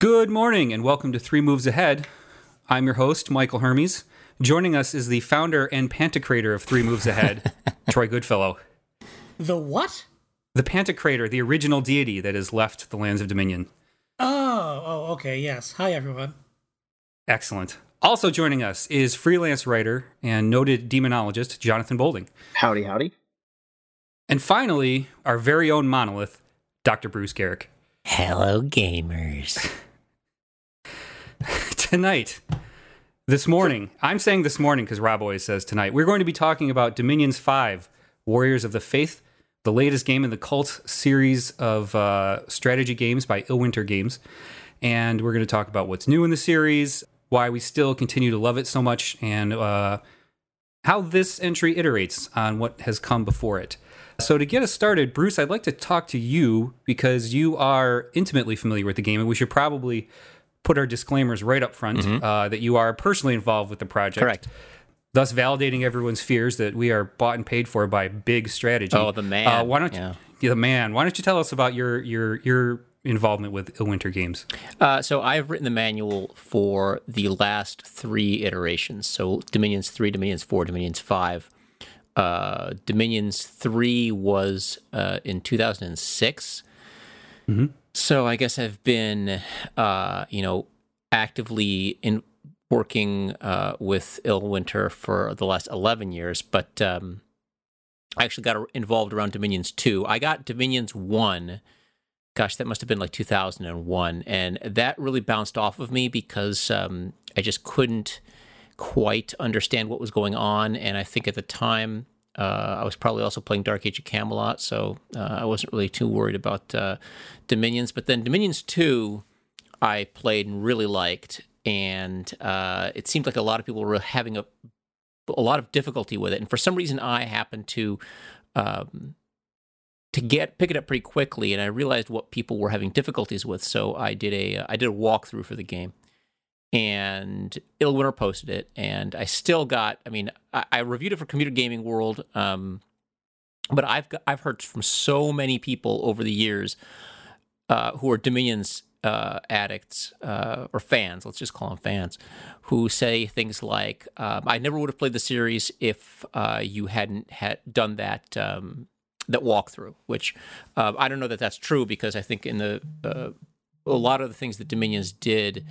Good morning and welcome to Three Moves Ahead. I'm your host, Michael Hermes. Joining us is the founder and pantocrator of Three Moves Ahead, Troy Goodfellow. The what? The pantocrator, the original deity that has left the lands of Dominion. Oh, oh, okay, yes. Hi, everyone. Excellent. Also joining us is freelance writer and noted demonologist Jonathan Bolding. Howdy, howdy. And finally, our very own monolith, Dr. Bruce Geryk. Hello, gamers. tonight, this morning, I'm saying this morning because Rob always says tonight, we're going to be talking about Dominions 5, Warriors of the Faith, the latest game in the Cult series of uh, strategy games by Illwinter Games. And we're going to talk about what's new in the series, why we still continue to love it so much, and uh, how this entry iterates on what has come before it. So, to get us started, Bruce, I'd like to talk to you because you are intimately familiar with the game, and we should probably put our disclaimers right up front mm-hmm. uh, that you are personally involved with the project. Correct. Thus, validating everyone's fears that we are bought and paid for by big strategy. Oh, the man! Uh, why don't yeah. you, the man? Why don't you tell us about your your your involvement with Winter Games? Uh, so I've written the manual for the last three iterations. So Dominions three, Dominions four, Dominions five. Uh, Dominions three was uh, in 2006. Mm-hmm. So I guess I've been, uh, you know, actively in working uh, with Illwinter for the last 11 years, but um, I actually got involved around Dominions 2. I got Dominions 1, gosh, that must have been like 2001. And that really bounced off of me because um, I just couldn't quite understand what was going on. And I think at the time, I was probably also playing Dark Age of Camelot, so uh, I wasn't really too worried about uh, Dominions. But then Dominions 2, I played and really liked, and uh, it seemed like a lot of people were having a a lot of difficulty with it. And for some reason, I happened to um, to get pick it up pretty quickly, and I realized what people were having difficulties with. So I did a I did a walkthrough for the game and Illwinter posted it, and I still got. I mean, I, I reviewed it for Computer Gaming World, um, but I've got, I've heard from so many people over the years uh, who are Dominions uh, addicts uh, or fans. Let's just call them fans, who say things like, um, "I never would have played the series if uh, you hadn't had done that." Um, that walkthrough, which uh, I don't know that that's true because I think in the uh, a lot of the things that Dominions did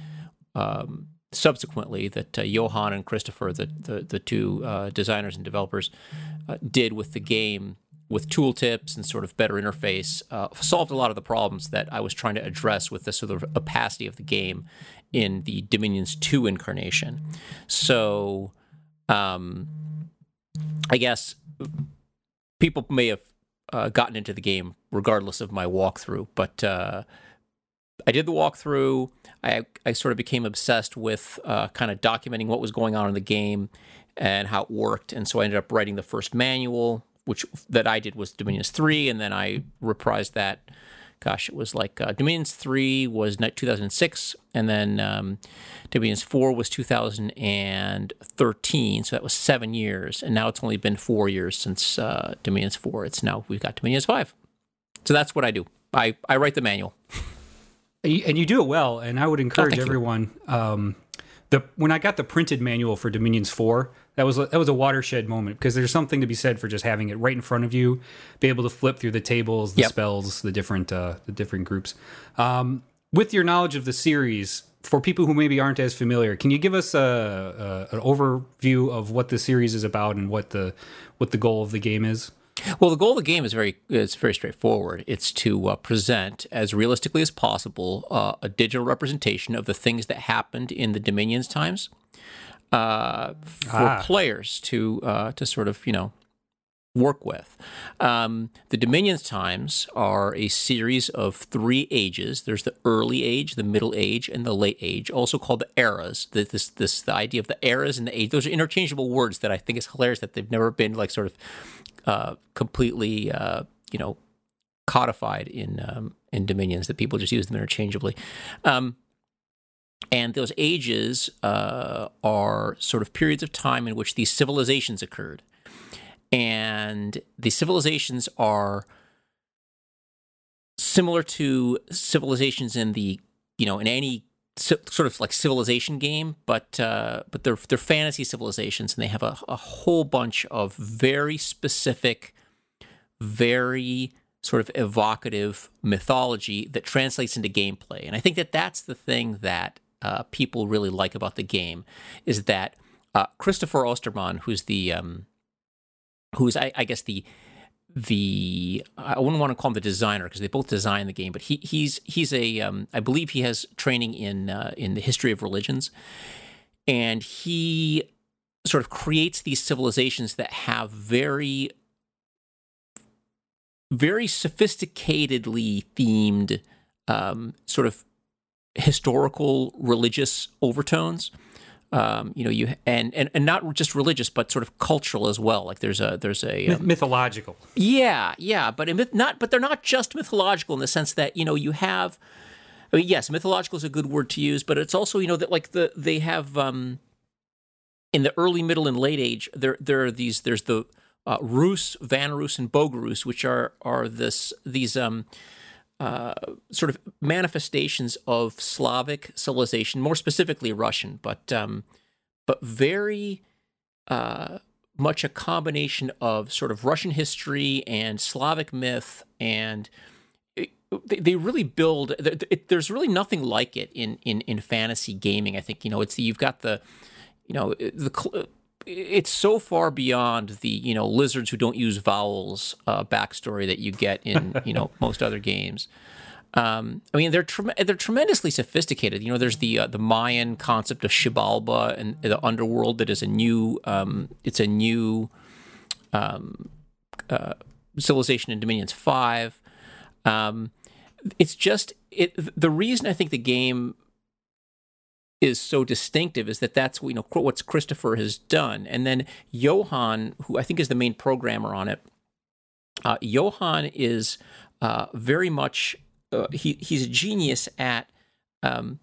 um, subsequently that uh, Johan and Kristoffer, the the, the two uh, designers and developers, uh, did with the game with tooltips and sort of better interface, uh, solved a lot of the problems that I was trying to address with the sort of opacity of the game in the Dominions 2 incarnation. So, um, I guess people may have uh, gotten into the game regardless of my walkthrough, but uh, I did the walkthrough. I, I sort of became obsessed with uh, kind of documenting what was going on in the game and how it worked. And so I ended up writing the first manual, which that I did was Dominions 3. And then I reprised that. Gosh, it was like uh, Dominions 3 was 2006. And then um, Dominions 4 was 2013. So that was seven years. And now it's only been four years since uh, Dominions 4. It's now we've got Dominions 5. So that's what I do. I, I write the manual. and you do it well. And I would encourage oh, everyone. Um, the when I got the printed manual for Dominions Four, that was that was a watershed moment because there's something to be said for just having it right in front of you, be able to flip through the tables, the yep. spells, the different uh, the different groups. Um, with your knowledge of the series, for people who maybe aren't as familiar, can you give us a, a, an overview of what the series is about and what the what the goal of the game is? Well, the goal of the game is very it's very straightforward. It's to uh, present as realistically as possible uh, a digital representation of the things that happened in the Dominions times uh, for ah. players to uh, to sort of you know work with. Um, the Dominions times are a series of three ages. There's the early age, the middle age, and the late age, also called the eras. The, this this the idea of the eras and the age. Those are interchangeable words that I think is hilarious that they've never been like sort of uh, completely, uh, you know, codified in um, in dominions that people just use them interchangeably. Um, and those ages uh, are sort of periods of time in which these civilizations occurred. And the civilizations are similar to civilizations in the you know in any sort of like civilization game, but uh, but they're they're fantasy civilizations, and they have a, a whole bunch of very specific, very sort of evocative mythology that translates into gameplay. And I think that that's the thing that uh, people really like about the game is that uh, Kristoffer Osterman, who's the um, who's I, I guess the the I wouldn't want to call him the designer because they both design the game, but he he's he's a um, I believe he has training in uh, in the history of religions, and he sort of creates these civilizations that have very very sophisticatedly themed um, sort of historical religious overtones um, you know, you and, and and not just religious, but sort of cultural as well. Like there's a there's a um, mythological. Yeah, yeah, but myth, not but they're not just mythological in the sense that you know you have. I mean, yes, mythological is a good word to use, but it's also you know that like the they have um, in the early, middle, and late age there there are these there's the uh, Rus, Vanarus, and Bogarus, which are are this these um uh, sort of manifestations of Slavic civilization, more specifically Russian, but um, but very uh, much a combination of sort of Russian history and Slavic myth, and it, they, they really build. It, there's really nothing like it in in in fantasy gaming. I think you know it's you've got the you know the it's so far beyond the you know lizards who don't use vowels uh, backstory that you get in you know most other games. Um, I mean, they're tre- they're tremendously sophisticated. You know, there's the uh, the Mayan concept of Xibalba and the underworld that is a new um, it's a new um, uh, civilization in Dominions Five. Um, it's just it. The reason I think the game is so distinctive is that that's you know what Kristoffer has done, and then Johan, who I think is the main programmer on it. Uh, Johan is uh, very much uh, he he's a genius at um,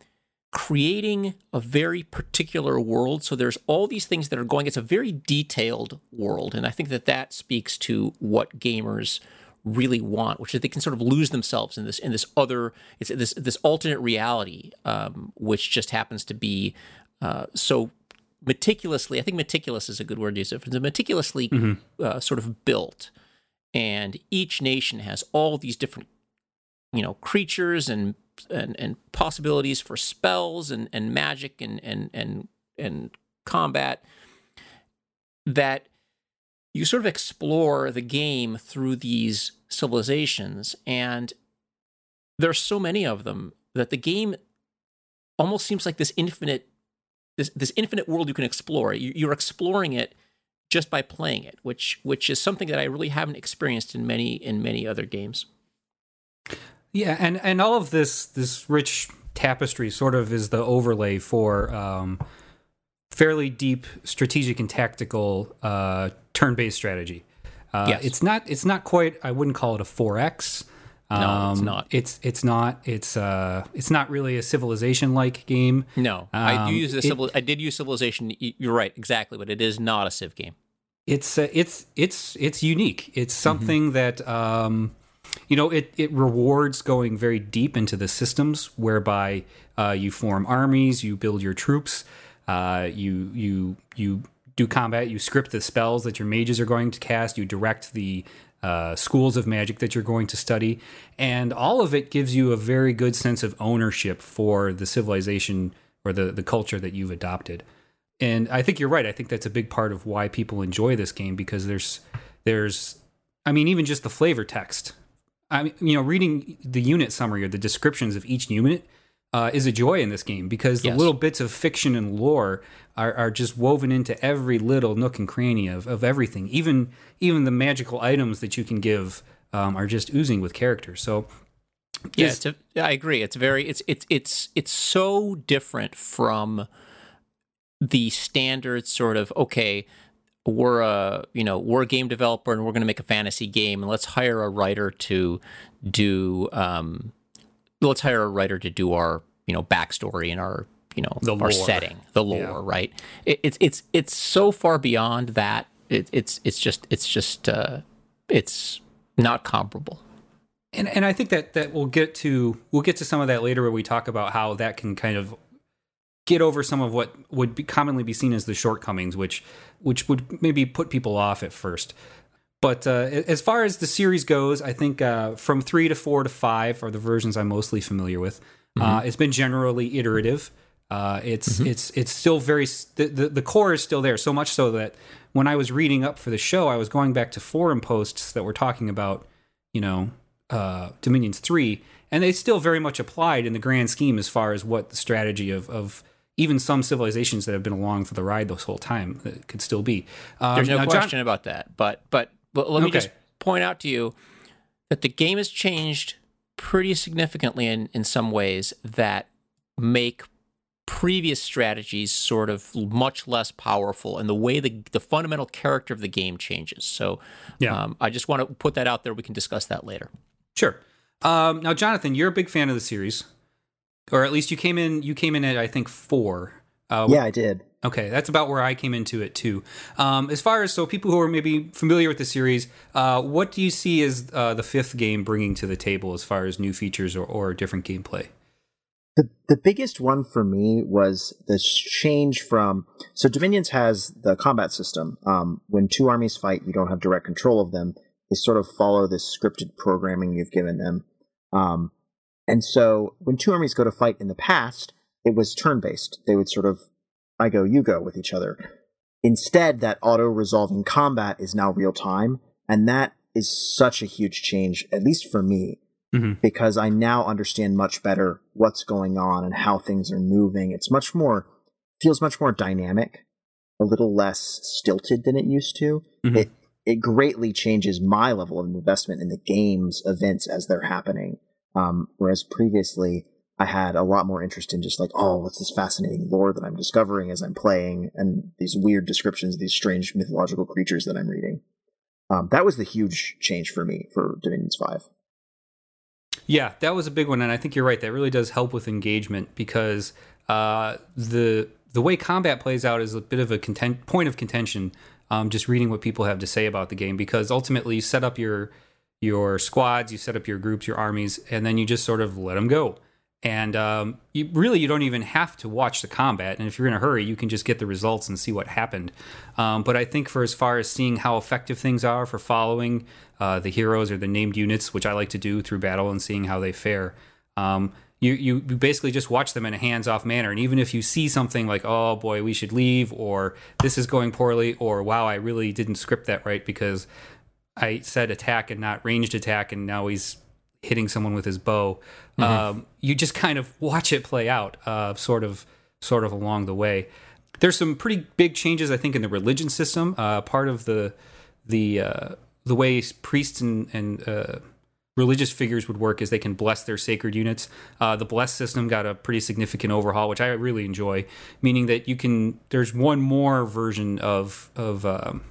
creating a very particular world. So there's all these things that are going. It's a very detailed world, and I think that that speaks to what gamers really want, which is they can sort of lose themselves in this in this other it's this this alternate reality, um, which just happens to be uh, so meticulously. I think meticulous is a good word to use. It's meticulously mm-hmm. uh, sort of built, and each nation has all these different you know creatures and and, and possibilities for spells and, and magic and and and and combat that you sort of explore the game through these civilizations, and there's so many of them that the game almost seems like this infinite this this infinite world you can explore. You're exploring it just by playing it, which which is something that I really haven't experienced in many in many other games. Yeah, and and all of this this rich tapestry sort of is the overlay for um, fairly deep strategic and tactical uh, turn-based strategy. Uh, yes. It's not. It's not quite. I wouldn't call it a four X. Um, no, it's um, not. It's it's not. It's uh. It's not really a civilization-like game. No, um, I do um, use civil. It, I did use civilization. You're right, exactly, but it is not a civ game. It's uh, it's it's it's unique. It's mm-hmm. something mm-hmm. that um, you know, it it rewards going very deep into the systems, whereby uh, you form armies, you build your troops, uh, you you you do combat, you script the spells that your mages are going to cast, you direct the uh, schools of magic that you're going to study, and all of it gives you a very good sense of ownership for the civilization or the, the culture that you've adopted. And I think you're right. I think that's a big part of why people enjoy this game because there's there's I mean even just the flavor text. I mean you know reading the unit summary or the descriptions of each unit uh, is a joy in this game because the yes. little bits of fiction and lore are, are just woven into every little nook and cranny of, of everything. Even even the magical items that you can give um, are just oozing with character. So yeah, a, I agree. It's very it's it's it's it's so different from the standard sort of okay we're a you know we're a game developer and we're going to make a fantasy game and let's hire a writer to do um, let's hire a writer to do our you know backstory and our you know the our setting, the lore, yeah. right? It, it's it's it's so far beyond that. It, it's it's just it's just uh, it's not comparable. and and I think that that we'll get to we'll get to some of that later where we talk about how that can kind of get over some of what would be commonly be seen as the shortcomings, which which would maybe put people off at first. But uh, as far as the series goes, I think uh, from three to four to five are the versions I'm mostly familiar with. Uh, it's been generally iterative. Uh, it's it's it's still very the, the the core is still there. So much so that when I was reading up for the show, I was going back to forum posts that were talking about you know uh, Dominions three, and they still very much applied in the grand scheme as far as what the strategy of of even some civilizations that have been along for the ride this whole time could still be. Um, There's no now, John- question about that. But but but let me just point out to you that the game has changed pretty significantly in in some ways that make previous strategies sort of much less powerful and the way the the fundamental character of the game changes. So Yeah. um, I just want to put that out there. We can discuss that later. Sure. Um, now, Jonathan, you're a big fan of the series, or at least you came in. You came in at I think four. Uh, Yeah, I did. Okay, that's about where I came into it too. Um, as far as so people who are maybe familiar with the series, uh, what do you see as uh, the fifth game bringing to the table as far as new features or, or different gameplay? The the biggest one for me was the change from so Dominions has the combat system. Um, when two armies fight, you don't have direct control of them. They sort of follow this scripted programming you've given them. Um, and so when two armies go to fight in the past, it was turn based. They would sort of I go, you go with each other. Instead, that auto resolving combat is now real time, and that is such a huge change, at least for me because I now understand much better what's going on and how things are moving. It's much more feels much more dynamic, a little less stilted than it used to. Mhm. It it greatly changes my level of investment in the game's events as they're happening. Um, whereas previously, I had a lot more interest in just like, oh, what's this fascinating lore that I'm discovering as I'm playing, and these weird descriptions, these strange mythological creatures that I'm reading. Um, that was the huge change for me for Dominions Five. Yeah, that was a big one, and I think you're right. That really does help with engagement because uh, the the way combat plays out is a bit of a content, point of contention. Um, just reading what people have to say about the game, because ultimately you set up your your squads, you set up your groups, your armies, and then you just sort of let them go. And um, you really you don't even have to watch the combat. And if you're in a hurry, you can just get the results and see what happened. Um, but I think for as far as seeing how effective things are for following uh, the heroes or the named units, which I like to do through battle and seeing how they fare, um, you, you basically just watch them in a hands-off manner. And even if you see something like, oh boy, we should leave, or this is going poorly, or wow, I really didn't script that right because I said attack and not ranged attack, and now he's hitting someone with his bow. Um, you just kind of watch it play out, uh, sort of, sort of along the way. There's some pretty big changes, I think, in the religion system. Uh, part of the the uh, the way priests and, and uh, religious figures would work is they can bless their sacred units. Uh, the bless system got a pretty significant overhaul, which I really enjoy. Meaning that you can there's one more version of of um,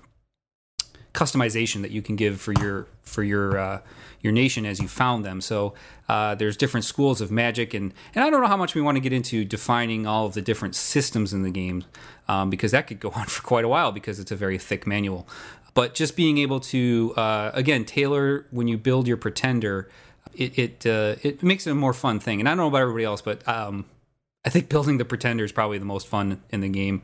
customization that you can give for your for your uh, your nation as you found them. So uh, there's different schools of magic, and and I don't know how much we want to get into defining all of the different systems in the game um, because that could go on for quite a while because it's a very thick manual. But just being able to uh, again tailor when you build your pretender, it it uh, it makes it a more fun thing. And I don't know about everybody else, but um, I think building the pretender is probably the most fun in the game.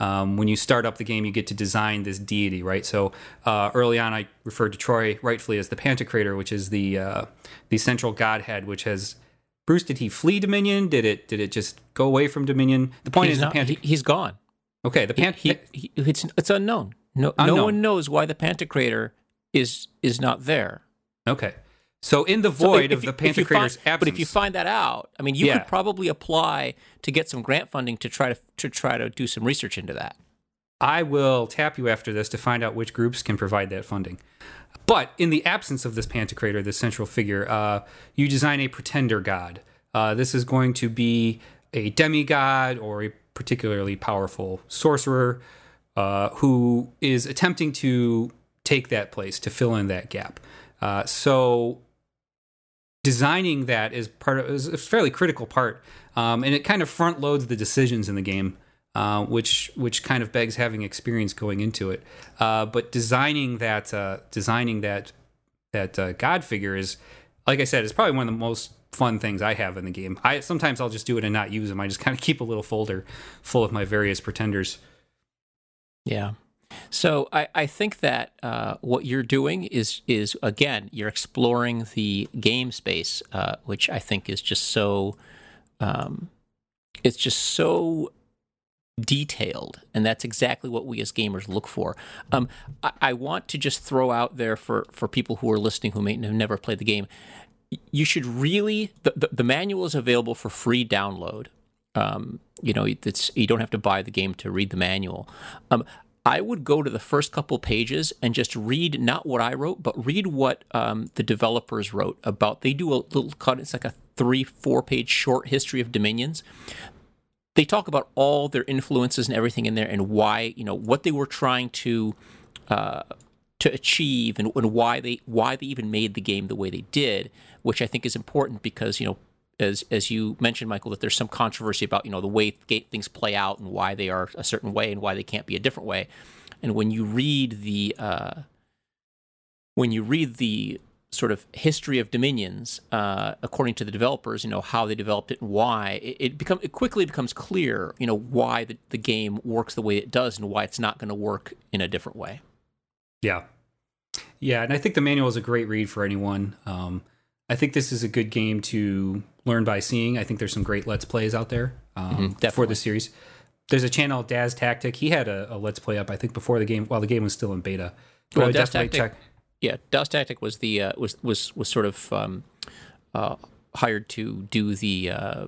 Um, when you start up the game, you get to design this deity, right? So uh, early on, I referred to Troy rightfully as the Pantocrator, which is the uh, the central godhead, which has. Bruce, did he flee Dominion? Did it did it just go away from Dominion? The point He's is not- the Pant- he, has gone. okay, the He, Pant- he, he- it's it's unknown. No, Unknown. no one knows why the Pantocrator is is not there. okay. So in the So void if of the if you find- absence, But if you find that out, I mean, you Yeah. could probably apply to get some grant funding to try to to try to do some research into that. I will tap you after this to find out which groups can provide that funding. But in the absence of this Pantocrator, this central figure, uh, you design a pretender god. Uh, this is going to be a demigod or a particularly powerful sorcerer uh, who is attempting to take that place to fill in that gap. Uh, so designing that is part of is a fairly critical part, um, and it kind of front loads the decisions in the game, uh, which which kind of begs having experience going into it. Uh, but designing that uh, designing that that uh, god figure is like I said, is probably one of the most fun things I have in the game. I sometimes I'll just do it and not use them. I just kind of keep a little folder full of my various pretenders. Yeah. So I, I think that uh, what you're doing is is again you're exploring the game space, uh, which I think is just so um, it's just so detailed, and that's exactly what we as gamers look for. Um, I, I, want to just throw out there for for people who are listening who may have never played the game, you should really the, the, the manual is available for free download. Um, you know, it's you don't have to buy the game to read the manual. Um, I would go to the first couple pages and just read not what I wrote, but read what um, the developers wrote about. They do a little cut. It's like a three, four page short history of Dominions. They talk about all their influences and everything in there, and why you know what they were trying to uh, to achieve, and, and why they why they even made the game the way they did, which I think is important because you know as as you mentioned, Michael, that there's some controversy about you know the way things play out and why they are a certain way and why they can't be a different way. And when you read the uh, when you read the sort of history of Dominions, uh, according to the developers, you know how they developed it and why it, it become it quickly becomes clear, you know why the, the game works the way it does and why it's not going to work in a different way. Yeah, yeah, and I think the manual is a great read for anyone. Um, I think this is a good game to learn by seeing. I think there's some great let's plays out there um, mm-hmm, for the series. There's a channel Daz Tactic. He had a, a, let's play up I think before the game while the game was still in beta. But well, Daz Tactic, check. Yeah, Daz Tactic was the uh, was was was sort of um, uh, hired to do the uh,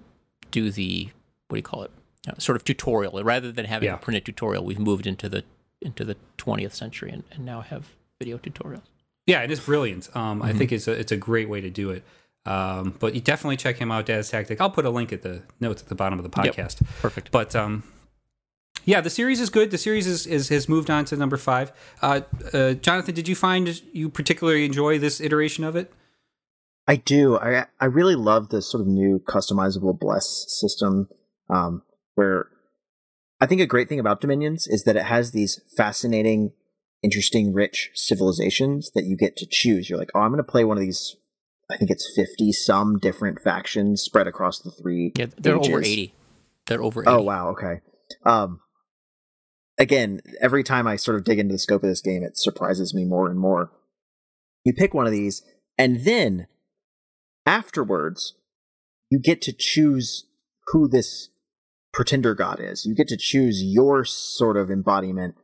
do the what do you call it? Uh, sort of tutorial rather than having yeah. a printed tutorial. We've moved into the into the 20th century and, and now have video tutorials. Yeah, and it is brilliant. Um, mm-hmm. I think it's a it's a great way to do it. Um, but you definitely check him out, Daz Tactic. I'll put a link at the notes at the bottom of the podcast. Yep. Perfect. But um, yeah, the series is good. The series is, is has moved on to number five. Uh, uh, Jonathan, did you find you particularly enjoy this iteration of it? I do. I I really love this sort of new customizable bless system, um, where I think a great thing about Dominions is that it has these fascinating interesting, rich civilizations that you get to choose. You're like, oh, I'm going to play one of these. I think it's 50 some different factions spread across the three. Yeah, they're ages. over 80. They're over 80. Oh, wow. Okay. Um, again, every time I sort of dig into the scope of this game, it surprises me more and more. You pick one of these, and then afterwards, you get to choose who this pretender god is. You get to choose your sort of embodiment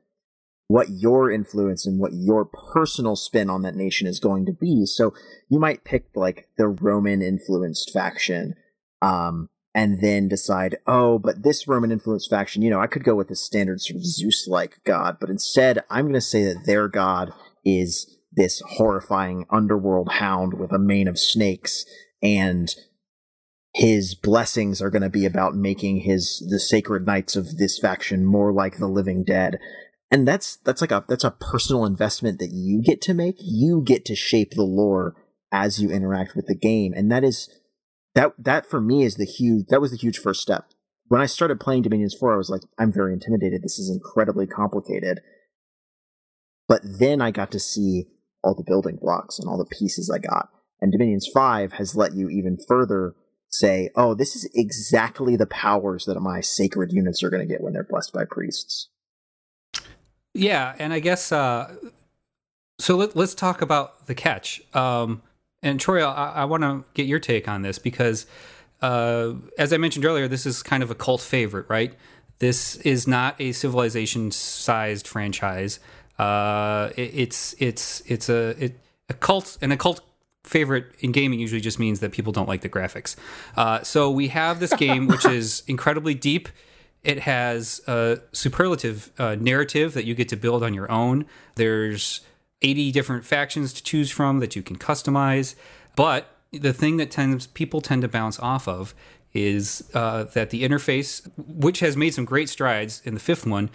what your influence and what your personal spin on that nation is going to be. So you might pick like the Roman influenced faction, um, and then decide, oh, but this Roman influenced faction, you know, I could go with the standard sort of Zeus like god, but instead I'm going to say that their god is this horrifying underworld hound with a mane of snakes and his blessings are going to be about making his the sacred knights of this faction more like the living dead and that's that's like a that's a personal investment that you get to make. You get to shape the lore as you interact with the game. And that is that that for me is the huge that was the huge first step. When i started playing dominions 4 i was like i'm very intimidated. This is incredibly complicated. But then i got to see all the building blocks and all the pieces i got. And dominions 5 has let you even further say oh this is exactly the powers that my sacred units are going to get when they're blessed by priests yeah, and I guess uh, so. Let, us talk about the catch. Um, and Troy, I, I want to get your take on this because, uh, as I mentioned earlier, this is kind of a cult favorite, right? This is not a civilization-sized franchise. Uh, it, it's it's it's a it, a cult and a cult favorite in gaming usually just means that people don't like the graphics. Uh, so we have this game which is incredibly deep it has a superlative uh, narrative that you get to build on your own. There's 80 different factions to choose from that you can customize. But the thing that tends people tend to bounce off of is uh, that the interface, which has made some great strides in the fifth one,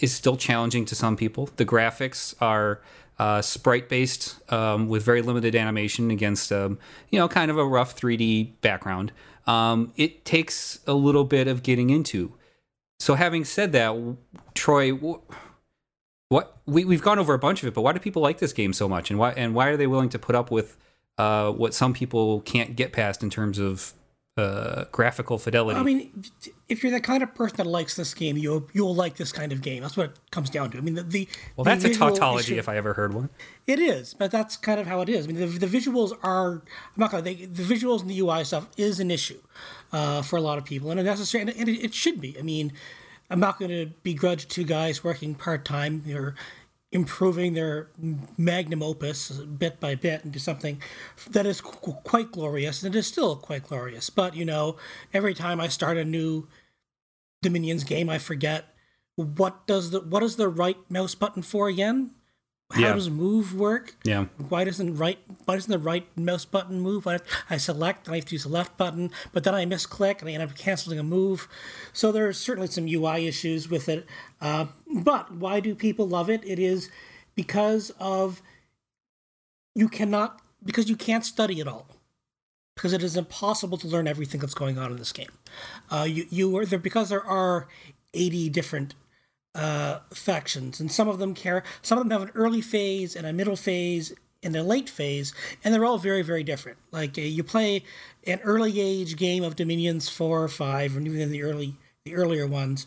is still challenging to some people. The graphics are uh, sprite based um, with very limited animation against, um, you know, kind of a rough 3D background. Um, it takes a little bit of getting into. So, having said that, Troy, what we we've gone over a bunch of it, but why do people like this game so much, and why and why are they willing to put up with uh, what some people can't get past in terms of uh, graphical fidelity. I mean, if you're the kind of person that likes this game, you'll you'll like this kind of game. That's what it comes down to. I mean, the, the well, the that's a tautology issue- if I ever heard one. It is, but that's kind of how it is. I mean, the, the visuals are. I'm not gonna. They, the visuals and the UI stuff is an issue uh, for a lot of people, and it necessary, and it, it should be. I mean, I'm not going to begrudge two guys working part time. They're improving their magnum opus bit by bit into something that is qu- quite glorious, and it is still quite glorious. But you know, every time I start a new Dominions game, I forget what does the what is the right mouse button for again? How Yeah. does move work? Yeah. Why doesn't right why doesn't the right mouse button move? Why I select and I have to use the left button, but then I misclick and I end up canceling a move. So there's certainly some UI issues with it. Uh, but why do people love it? It is because of you cannot because you can't study it all because it is impossible to learn everything that's going on in this game. Uh, you you are there because there are eighty different uh, factions, and some of them care. Some of them have an early phase and a middle phase and a late phase, and they're all very very different. Like uh, you play an early age game of Dominions four or five, and even the early the earlier ones.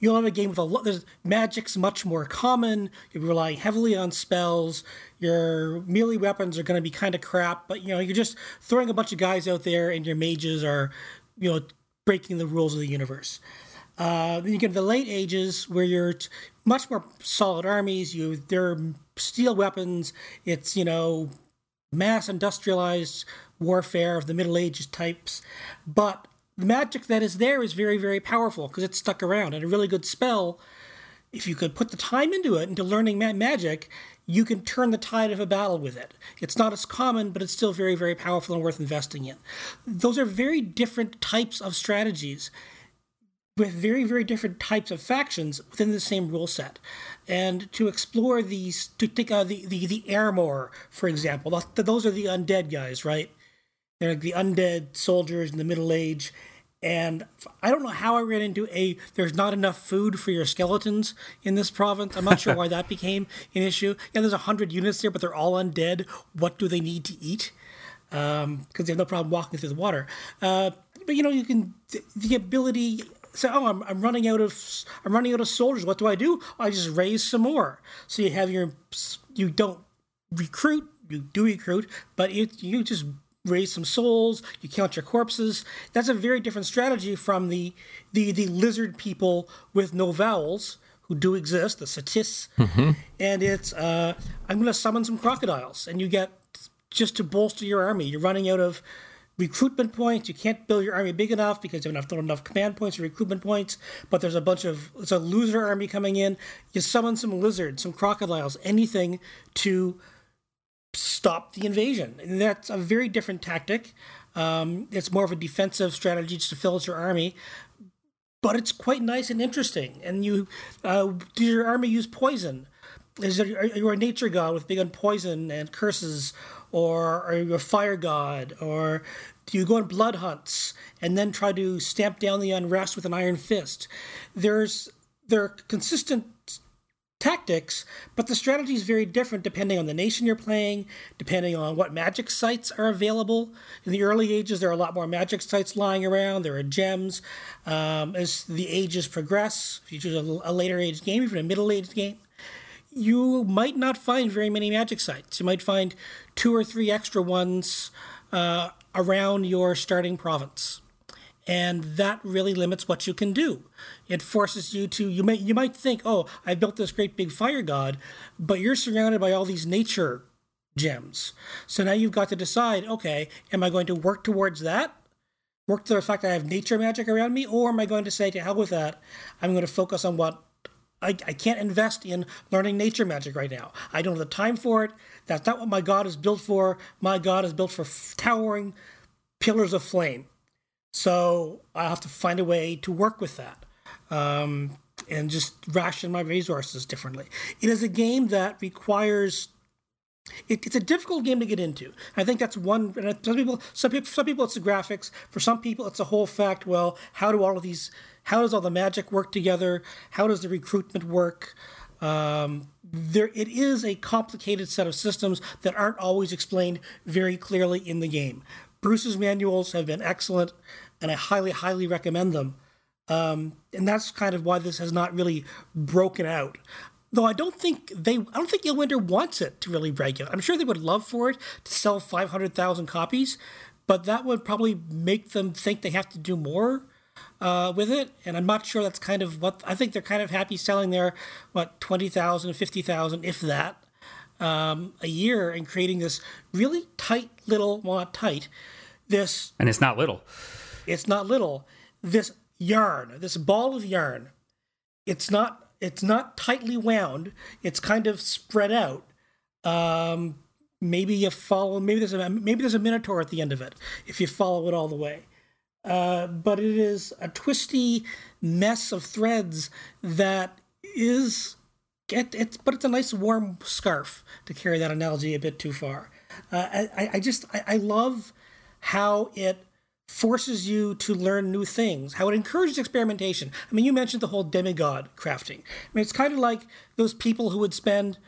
You'll have a game with a lot. Magic's much more common. You're relying heavily on spells. Your melee weapons are going to be kind of crap, but you know you're just throwing a bunch of guys out there, and your mages are, you know, breaking the rules of the universe. Uh, then you get to the late ages where you're t- much more solid armies. You they're steel weapons. It's you know mass industrialized warfare of the Middle Ages types, but the magic that is there is very very powerful because it's stuck around and a really good spell. If you could put the time into it, into learning ma- magic, you can turn the tide of a battle with it. It's not as common, but it's still very, very powerful and worth investing in. Those are very different types of strategies with very, very different types of factions within the same rule set. And to explore these, to take uh, the, the, the Ermor, for example, those are the undead guys, right? They're like the undead soldiers in the Middle Age. And I don't know how I ran into a there's not enough food for your skeletons in this province. I'm not sure why that became an issue. Yeah, there's a hundred units there, but they're all undead. What do they need to eat? Because they have no problem walking through the water. Uh, but you know, you can the ability. So, oh, I'm, I'm running out of I'm running out of soldiers. What do I do? I just raise some more. So you have your you don't recruit. You do recruit, but you you just raise some souls, you count your corpses. That's a very different strategy from the the the lizard people with no vowels who do exist, the C'tis. And it's uh, I'm going to summon some crocodiles, and you get just to bolster your army. You're running out of recruitment points. You can't build your army big enough because you have enough command points or recruitment points. But there's a bunch of it's a loser army coming in. You summon some lizards, some crocodiles, anything to stop the invasion. And that's a very different tactic. Um, it's more of a defensive strategy to fill your army, but it's quite nice and interesting. And you, uh, does your army use poison? Is there, are you a nature god with big on poison and curses, or are you a fire god, or do you go on blood hunts and then try to stamp down the unrest with an iron fist? There's there are consistent tactics, but the strategy is very different depending on the nation you're playing, depending on what magic sites are available. In the early ages, there are a lot more magic sites lying around. There are gems. Um, as the ages progress, if you choose a, a later age game, even a middle aged game, you might not find very many magic sites. You might find two or three extra ones uh, around your starting province and that really limits what you can do. It forces you to you may you might think, oh, I built this great big fire god, but you're surrounded by all these nature gems. So now you've got to decide, okay, am I going to work towards that? Work to the fact that I have nature magic around me, or am I going to say to hell with that? I'm going to focus on what I, I can't invest in learning nature magic right now. I don't have the time for it. That's not what my god is built for. My god is built for f- towering pillars of flame. So I have to find a way to work with that um, and just ration my resources differently. It is a game that requires. It, it's a difficult game to get into. I think that's one. Some people, some people, some people, it's the graphics. For some people, it's the whole fact. Well, how do all of these? How does all the magic work together? How does the recruitment work? Um, there, it is a complicated set of systems that aren't always explained very clearly in the game. Bruce's manuals have been excellent, and I highly, highly recommend them. Um, and that's kind of why this has not really broken out. Though I don't think they, I don't think Illwinter wants it to really break out. I'm sure they would love for it to sell 500,000 copies, but that would probably make them think they have to do more uh, with it. And I'm not sure that's kind of what I think they're kind of happy selling their what 20,000, 50,000, if that, um, a year and creating this really tight little, well, not tight, this. And it's not little. It's not little. This yarn, this ball of yarn. It's not. It's not tightly wound. It's kind of spread out. Um, maybe you follow. Maybe there's a maybe there's a minotaur at the end of it if you follow it all the way. Uh, but it is a twisty mess of threads that is it, it's but it's a nice warm scarf to carry that analogy a bit too far. Uh, I, I just I, I love how it forces you to learn new things, how it encourages experimentation. I mean, you mentioned the whole demigod crafting. I mean, it's kind of like those people who would spend,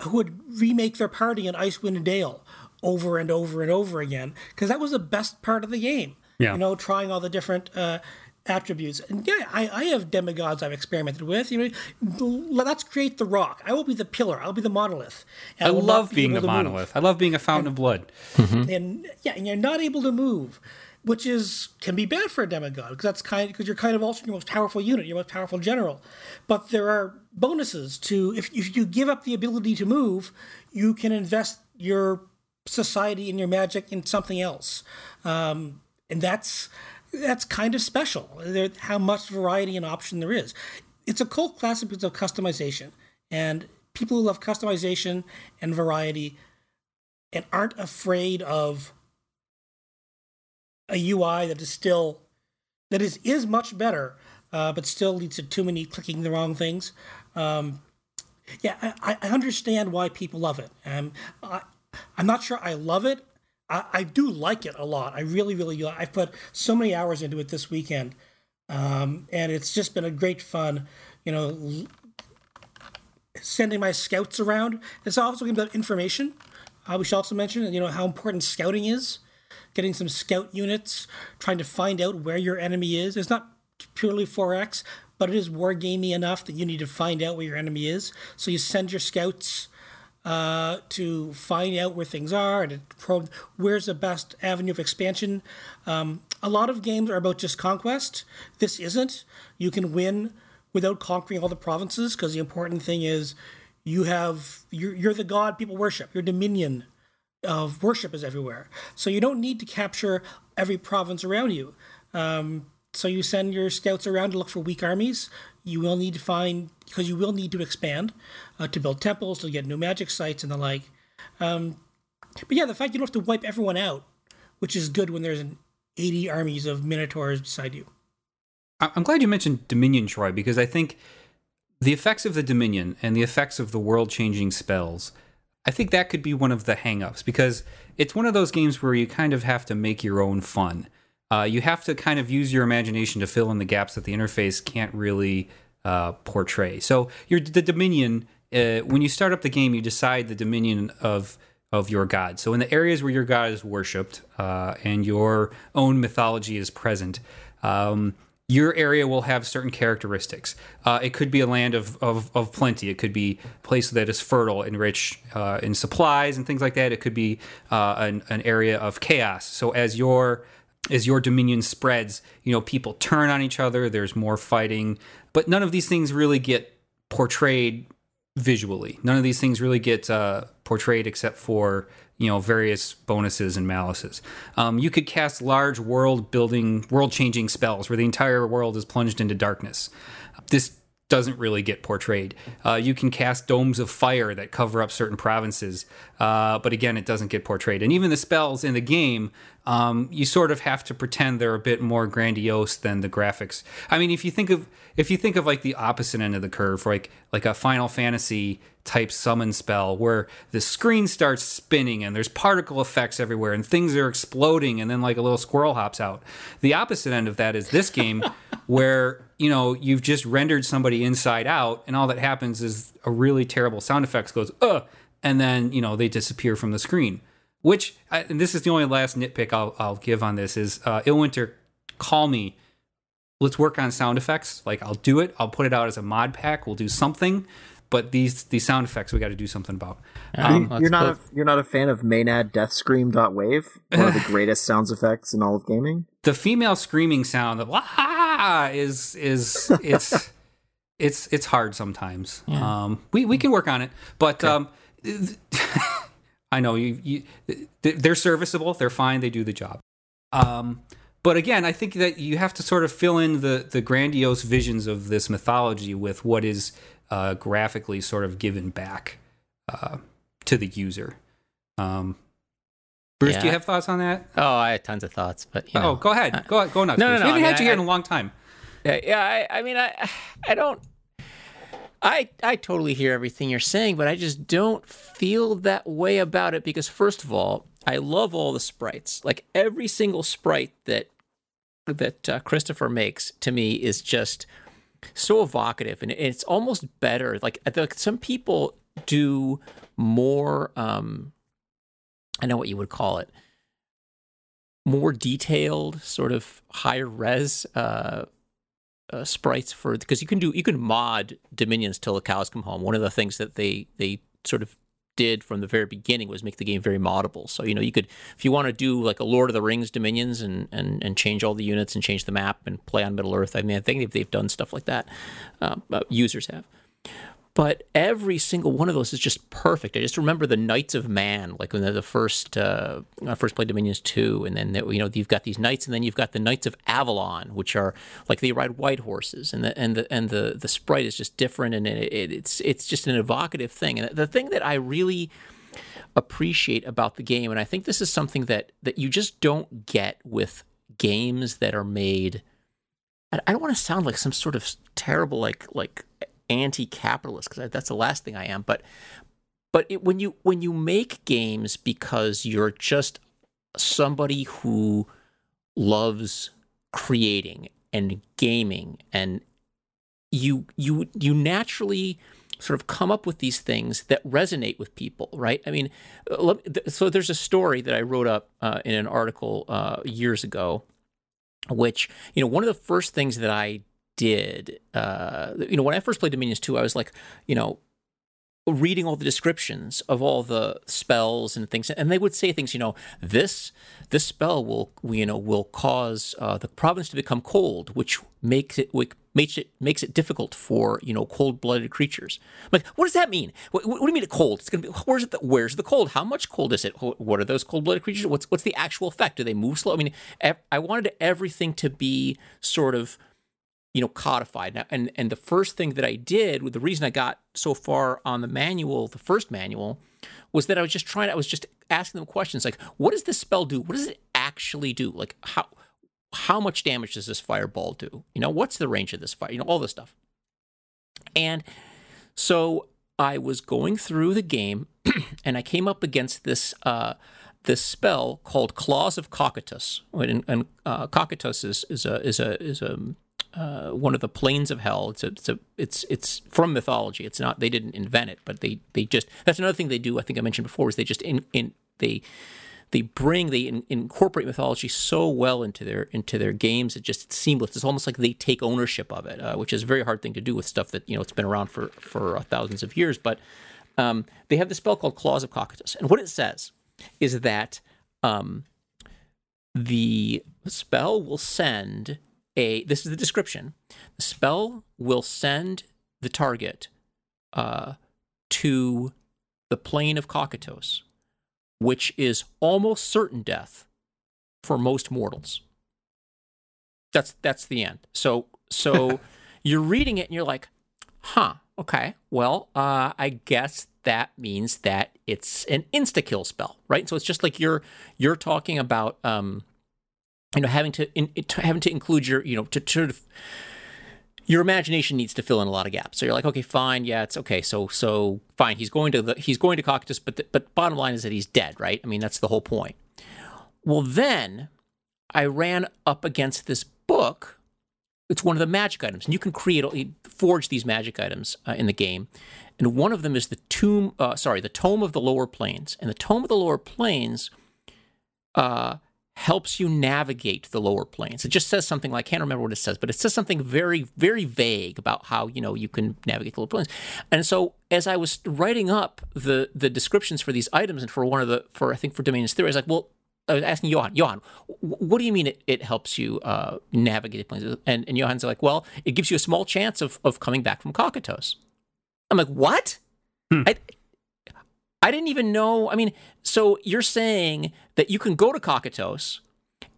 who would remake their party in Icewind Dale over and over and over again, because that was the best part of the game. Yeah. You know, trying all the different uh, attributes. And yeah, I, I have demigods I've experimented with. You know, let's create the rock. I will be the pillar. I'll be the monolith. I, I love be being the monolith. Move. I love being a fountain and, of blood. Mm-hmm. And yeah, and you're not able to move which is can be bad for a demigod because that's kind because you're kind of also your most powerful unit, your most powerful general. But there are bonuses to if if you give up the ability to move, you can invest your society and your magic in something else, um, and that's that's kind of special. There, how much variety and option there is. It's a cult classic because of customization, and people who love customization and variety and aren't afraid of a UI that is still that is is much better, uh, but still leads to too many clicking the wrong things. Um, yeah, I, I, understand why people love it. Um, I, I'm not sure I love it. I, I do like it a lot. I really, really. I've put so many hours into it this weekend, um, and it's just been a great fun. You know, sending my scouts around. It's also gonna be about information. Uh, we should also mention, you know, how important scouting is getting some scout units, trying to find out where your enemy is. It's not purely 4X, but it is wargamey enough that you need to find out where your enemy is. So you send your scouts uh, to find out where things are and probe where's the best avenue of expansion. Um, a lot of games are about just conquest. This isn't. You can win without conquering all the provinces because the important thing is you have you're, you're the god people worship. Your dominion of worship is everywhere. So you don't need to capture every province around you. Um, so you send your scouts around to look for weak armies. You will need to find because you will need to expand uh, to build temples, to get new magic sites and the like. Um, but yeah, the fact you don't have to wipe everyone out, which is good when there's an 80 armies of minotaurs beside you. I'm glad you mentioned Dominion, Troy, because I think the effects of the Dominion and the effects of the world changing spells I think that could be one of the hangups because it's one of those games where you kind of have to make your own fun. Uh, you have to kind of use your imagination to fill in the gaps that the interface can't really uh, portray. So the Dominion, uh, when you start up the game, you decide the Dominion of of your god. So in the areas where your god is worshipped uh, and your own mythology is present. Um, your area will have certain characteristics. Uh, it could be a land of, of, of, plenty. It could be a place that is fertile and rich uh, in supplies and things like that. It could be uh, an, an area of chaos. So as your as your dominion spreads, you know people turn on each other. There's more fighting, but none of these things really get portrayed visually. None of these things really get uh, portrayed except for you know various bonuses and malices. Um, you could cast large world building, world changing spells where the entire world is plunged into darkness. This doesn't really get portrayed. Uh, you can cast domes of fire that cover up certain provinces, uh, but again, it doesn't get portrayed. And even the spells in the game um, you sort of have to pretend they're a bit more grandiose than the graphics. I mean, if you think of if you think of like the opposite end of the curve, like like a Final Fantasy type summon spell where the screen starts spinning and there's particle effects everywhere and things are exploding and then like a little squirrel hops out. The opposite end of that is this game where, you know, you've just rendered somebody inside out and all that happens is a really terrible sound effects goes, uh, and then, you know, they disappear from the screen which and this is the only last nitpick I'll, I'll give on this is uh, Illwinter, call me. Let's work on sound effects. Like I'll do it. I'll put it out as a mod pack. We'll do something. But these these sound effects we got to do something about. Um, you're not a, you're not a fan of Maenad Death Scream Wave, one of the greatest sounds effects in all of gaming. The female screaming sound of ah is is it's it's it's hard sometimes. Yeah. Um, we we can work on it, but okay. um, I know you, you they're serviceable, they're fine, they do the job. Um, but again, I think that you have to sort of fill in the the grandiose visions of this mythology with what is uh, graphically sort of given back uh, to the user. Um, Bruce, yeah. do you have thoughts on that? Oh, I had tons of thoughts, but you know, oh, go ahead, go go nuts. No, no, no, we haven't I had you I, here in a long time. Yeah, yeah. I, I mean, I, I don't. I I totally hear everything you're saying, but I just don't feel that way about it because first of all, I love all the sprites. Like every single sprite that that uh, Kristoffer makes to me is just so evocative and it's almost better. Like some people do more um I know what you would call it. More detailed, sort of higher res uh uh, sprites for because you can do you can mod dominions till the cows come home. One of the things that they they sort of did from the very beginning was make the game very moddable. So you know you could if you want to do like a Lord of the Rings dominions and and and change all the units and change the map and play on Middle Earth. I mean I think they've, they've done stuff like that. Uh, users have but every single one of those is just perfect. I just remember the Knights of Man, like when the first uh, I first played Dominions two, and then you know you've got these knights, and then you've got the Knights of Avalon, which are like they ride white horses, and the and the and the the sprite is just different, and it, it, it's it's just an evocative thing. And the thing that I really appreciate about the game, and I think this is something that that you just don't get with games that are made. I don't want to sound like some sort of terrible like like anti-capitalist because that's the last thing I am. But but it, when you when you make games because you're just somebody who loves creating and gaming and you you you naturally sort of come up with these things that resonate with people, right? I mean, so there's a story that I wrote up uh, in an article uh, years ago, which you know one of the first things that I did. Uh, you know, when I first played Dominions 2, I was like, you know, reading all the descriptions of all the spells and things and they would say things you know this this spell will you know will cause uh, the province to become cold which makes it which makes it makes it difficult for you know cold-blooded creatures. I'm like what does that mean? What, what, do you mean it cold? It's gonna be where's it the, where's the cold? How much cold is it? What are those cold-blooded creatures? What's what's the actual effect? Do they move slow? I mean i wanted everything to be sort of you know, codified. Now, and and the first thing that I did, with the reason I got so far on the manual, the first manual, was that I was just trying. I was just asking them questions like, "What does this spell do? What does it actually do? Like how how much damage does this fireball do? You know, what's the range of this fire? You know, all this stuff." And so I was going through the game, and I came up against this. Uh, this spell called Claws of Cocytus, and, and uh, Cocytus is, is a is a is a uh, one of the planes of hell. It's a, it's a, it's it's from mythology. It's not they didn't invent it, but they they just that's another thing they do. I think I mentioned before is they just in in they they bring they in, incorporate mythology so well into their into their games. It just it's seamless. It's almost like they take ownership of it, uh, which is a very hard thing to do with stuff that you know it's been around for for uh, thousands of years. But um, they have this spell called Claws of Cocytus, and what it says is that um, the spell will send a this is the description. The spell will send the target uh, to the plane of Cocytus, which is almost certain death for most mortals. That's that's the end. So so you're reading it and you're like, huh, okay, well, uh, I guess that means that it's an insta kill spell, right? So it's just like you're you're talking about um, you know having to, in, to having to include your you know to sort of your imagination needs to fill in a lot of gaps. So you're like, okay, fine, yeah, it's okay. So so fine, he's going to the he's going to Cocytus, but the, but bottom line is that he's dead, right? I mean, that's the whole point. Well, then I ran up against this book. It's one of the magic items, and you can create forge these magic items uh, in the game. And one of them is the tomb, uh, sorry, the tome of the lower planes. And the tome of the lower planes uh, helps you navigate the lower planes. It just says something like, I can't remember what it says, but it says something very, very vague about how, you know, you can navigate the lower planes. And so as I was writing up the the descriptions for these items and for one of the, for I think for Dominions three, I was like, well, I was asking Johan, Johan, what do you mean it, it helps you uh, navigate the planes? And, and Johan's like, well, it gives you a small chance of, of coming back from Cocytus. I'm like, what? Hmm. I, I didn't even know. I mean, so you're saying that you can go to Cocytus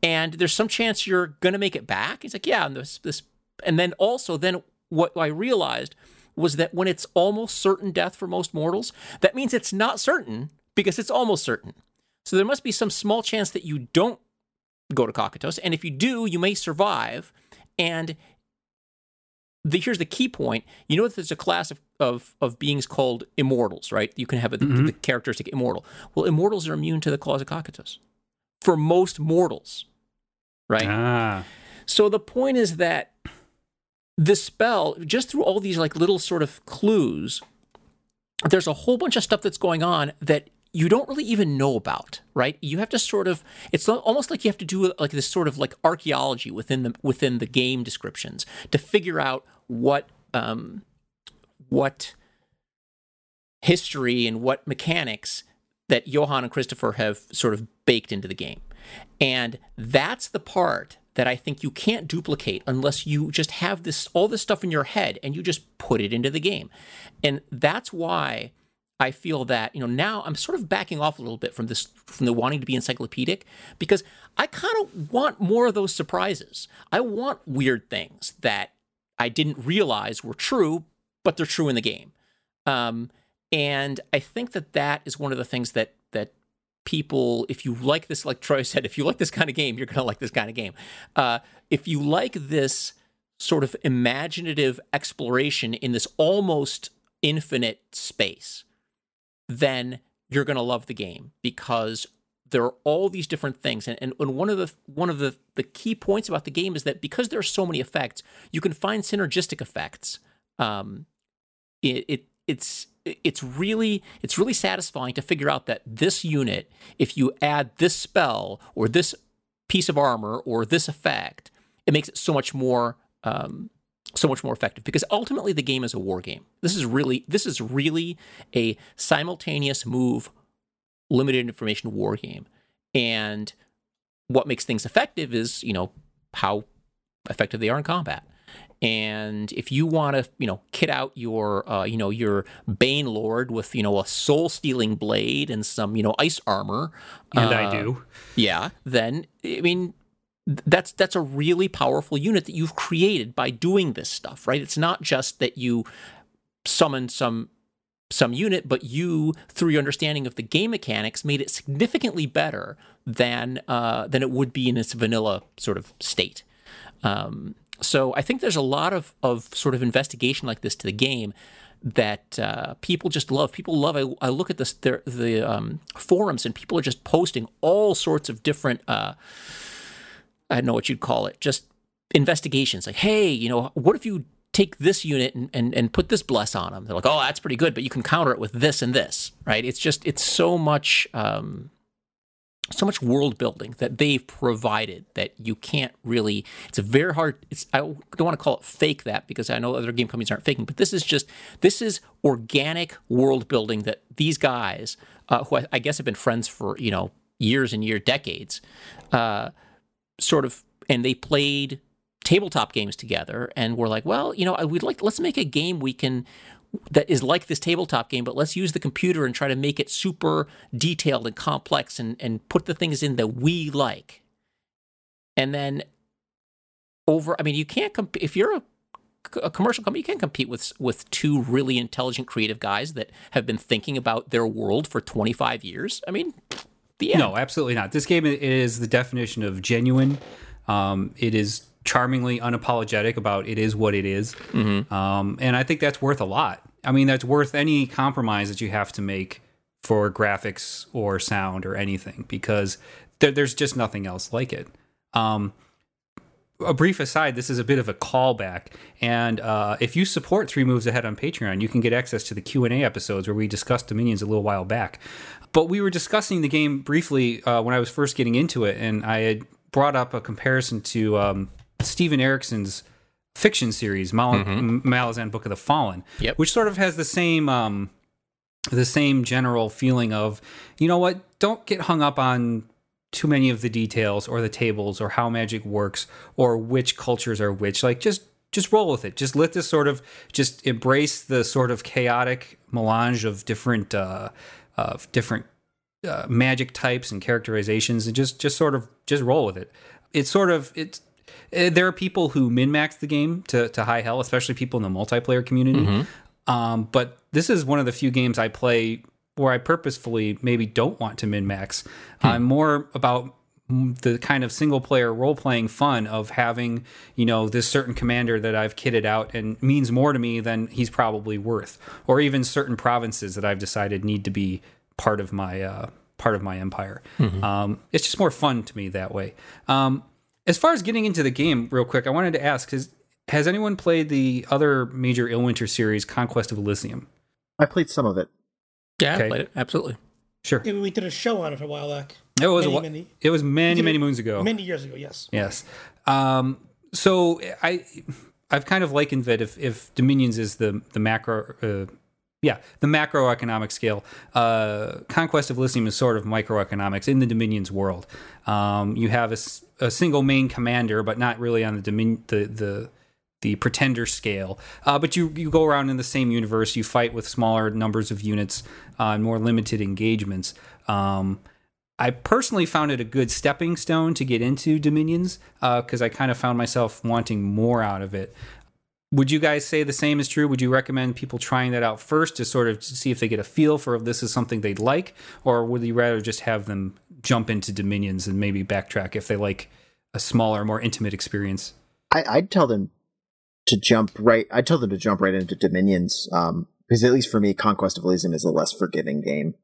and there's some chance you're going to make it back? He's like, yeah. And this, this, and then also, then what I realized was that when it's almost certain death for most mortals, that means it's not certain because it's almost certain. So there must be some small chance that you don't go to Cocytus. And if you do, you may survive. And the, here's the key point. You know that there's a class of, of, of beings called immortals, right? You can have a, mm-hmm. the, the, characteristic immortal. Well, immortals are immune to the claws of Cocytus for most mortals, right? Ah. So the point is that the spell, just through all these like little sort of clues, there's a whole bunch of stuff that's going on that you don't really even know about, right? You have to sort of it's almost like you have to do like this sort of like archaeology within the within the game descriptions to figure out what um what history and what mechanics that Johan and Kristoffer have sort of baked into the game. And that's the part that I think you can't duplicate unless you just have this all this stuff in your head and you just put it into the game. And that's why I feel that you know now I'm sort of backing off a little bit from this from the wanting to be encyclopedic because I kind of want more of those surprises. I want weird things that I didn't realize were true, but they're true in the game. Um, and I think that that is one of the things that that people, if you like this, like Troy said, if you like this kind of game, you're going to like this kind of game. Uh, if you like this sort of imaginative exploration in this almost infinite space then you're going to love the game because there are all these different things. And, and, and one of the one of the, the key points about the game is that because there are so many effects you can find synergistic effects. Um, it, it it's it's really it's really satisfying to figure out that this unit if you add this spell or this piece of armor or this effect it makes it so much more um, so much more effective. Because ultimately the game is a war game. This is really this is really a simultaneous move limited information war game. And what makes things effective is, you know, how effective they are in combat. And if you want to, you know, kit out your, uh, you know, your Bane Lord with, you know, a soul stealing blade and some, you know, ice armor, and uh, I do, yeah, then I mean, that's that's a really powerful unit that you've created by doing this stuff, right? It's not just that you summon some some unit, but you, through your understanding of the game mechanics, made it significantly better than uh, than it would be in its vanilla sort of state. Um, so I think there's a lot of of sort of investigation like this to the game that uh, people just love. People love. I, I look at this the um, forums and people are just posting all sorts of different. Uh, I don't know what you'd call it, just investigations. Like, hey, you know, what if you take this unit and, and, and put this bless on them? They're like, oh, that's pretty good, but you can counter it with this and this, right? It's just, it's so much, um, so much world building that they've provided that you can't really it's a very hard it's i don't want to call it fake that because i know other game companies aren't faking but this is just this is organic world building that these guys uh, who I, I, guess have been friends for you know years and years decades uh, sort of, and they played tabletop games together and we're like, well, you know, we'd like let's make a game we can that is like this tabletop game, but let's use the computer and try to make it super detailed and complex and and put the things in that we like. And then over, I mean, you can't comp- if you're a a commercial company. You can't compete with with two really intelligent, creative guys that have been thinking about their world for 25 years. I mean, the end. No, absolutely not. This game is the definition of genuine. Um, it is charmingly unapologetic about it is what it is. Um, and I think that's worth a lot. I mean, that's worth any compromise that you have to make for graphics or sound or anything because there, there's just nothing else like it. Um, a brief aside, this is a bit of a callback, and uh, if you support Three Moves Ahead on Patreon, you can get access to the Q and A episodes where we discussed Dominions a little while back. But we were discussing the game briefly uh, when I was first getting into it, and I had brought up a comparison to um, Steven Erikson's fiction series, Mal- Malazan Book of the Fallen, Yep. which sort of has the same um, the same general feeling of, you know what, don't get hung up on too many of the details or the tables or how magic works or which cultures are which. Like just just roll with it. Just let this sort of just embrace the sort of chaotic melange of different uh, of different uh, magic types and characterizations, and just just sort of just roll with it. It's sort of it's. Eh, There are people who min max the game to, to high hell, especially people in the multiplayer community. Um, but this is one of the few games I play where I purposefully maybe don't want to min max. I'm more about the kind of single player role playing fun of having, you know, this certain commander that I've kitted out and means more to me than he's probably worth, or even certain provinces that I've decided need to be part of my uh, part of my empire. Um, it's just more fun to me that way. Um, as far as getting into the game, real quick, I wanted to ask: Has has anyone played the other major Illwinter series, Conquest of Elysium? I played some of it. yeah, okay. I played it absolutely. Sure, Yeah, We did a show on it a while back. it was many, a, wh- many- it was many many moons ago. Many years ago, yes. Yes. Um, so I I've kind of likened that if if Dominions is the the macro. Uh, yeah, the macroeconomic scale. Uh, Conquest of Elysium is sort of microeconomics in the Dominions world. Um, you have a, s- a single main commander, but not really on the domin- the the the pretender scale. Uh, but you you go around in the same universe. You fight with smaller numbers of units uh, and more limited engagements. Um, I personally found it a good stepping stone to get into Dominions because I kind of found myself wanting more out of it. Would you guys say the same is true? Would you recommend people trying that out first to sort of see if they get a feel for if this is something they'd like, or would you rather just have them jump into Dominions and maybe backtrack if they like a smaller, more intimate experience? I, I'd tell them to jump right. I'd tell them to jump right into Dominions, um, because at least for me, Conquest of Elysium is a less forgiving game.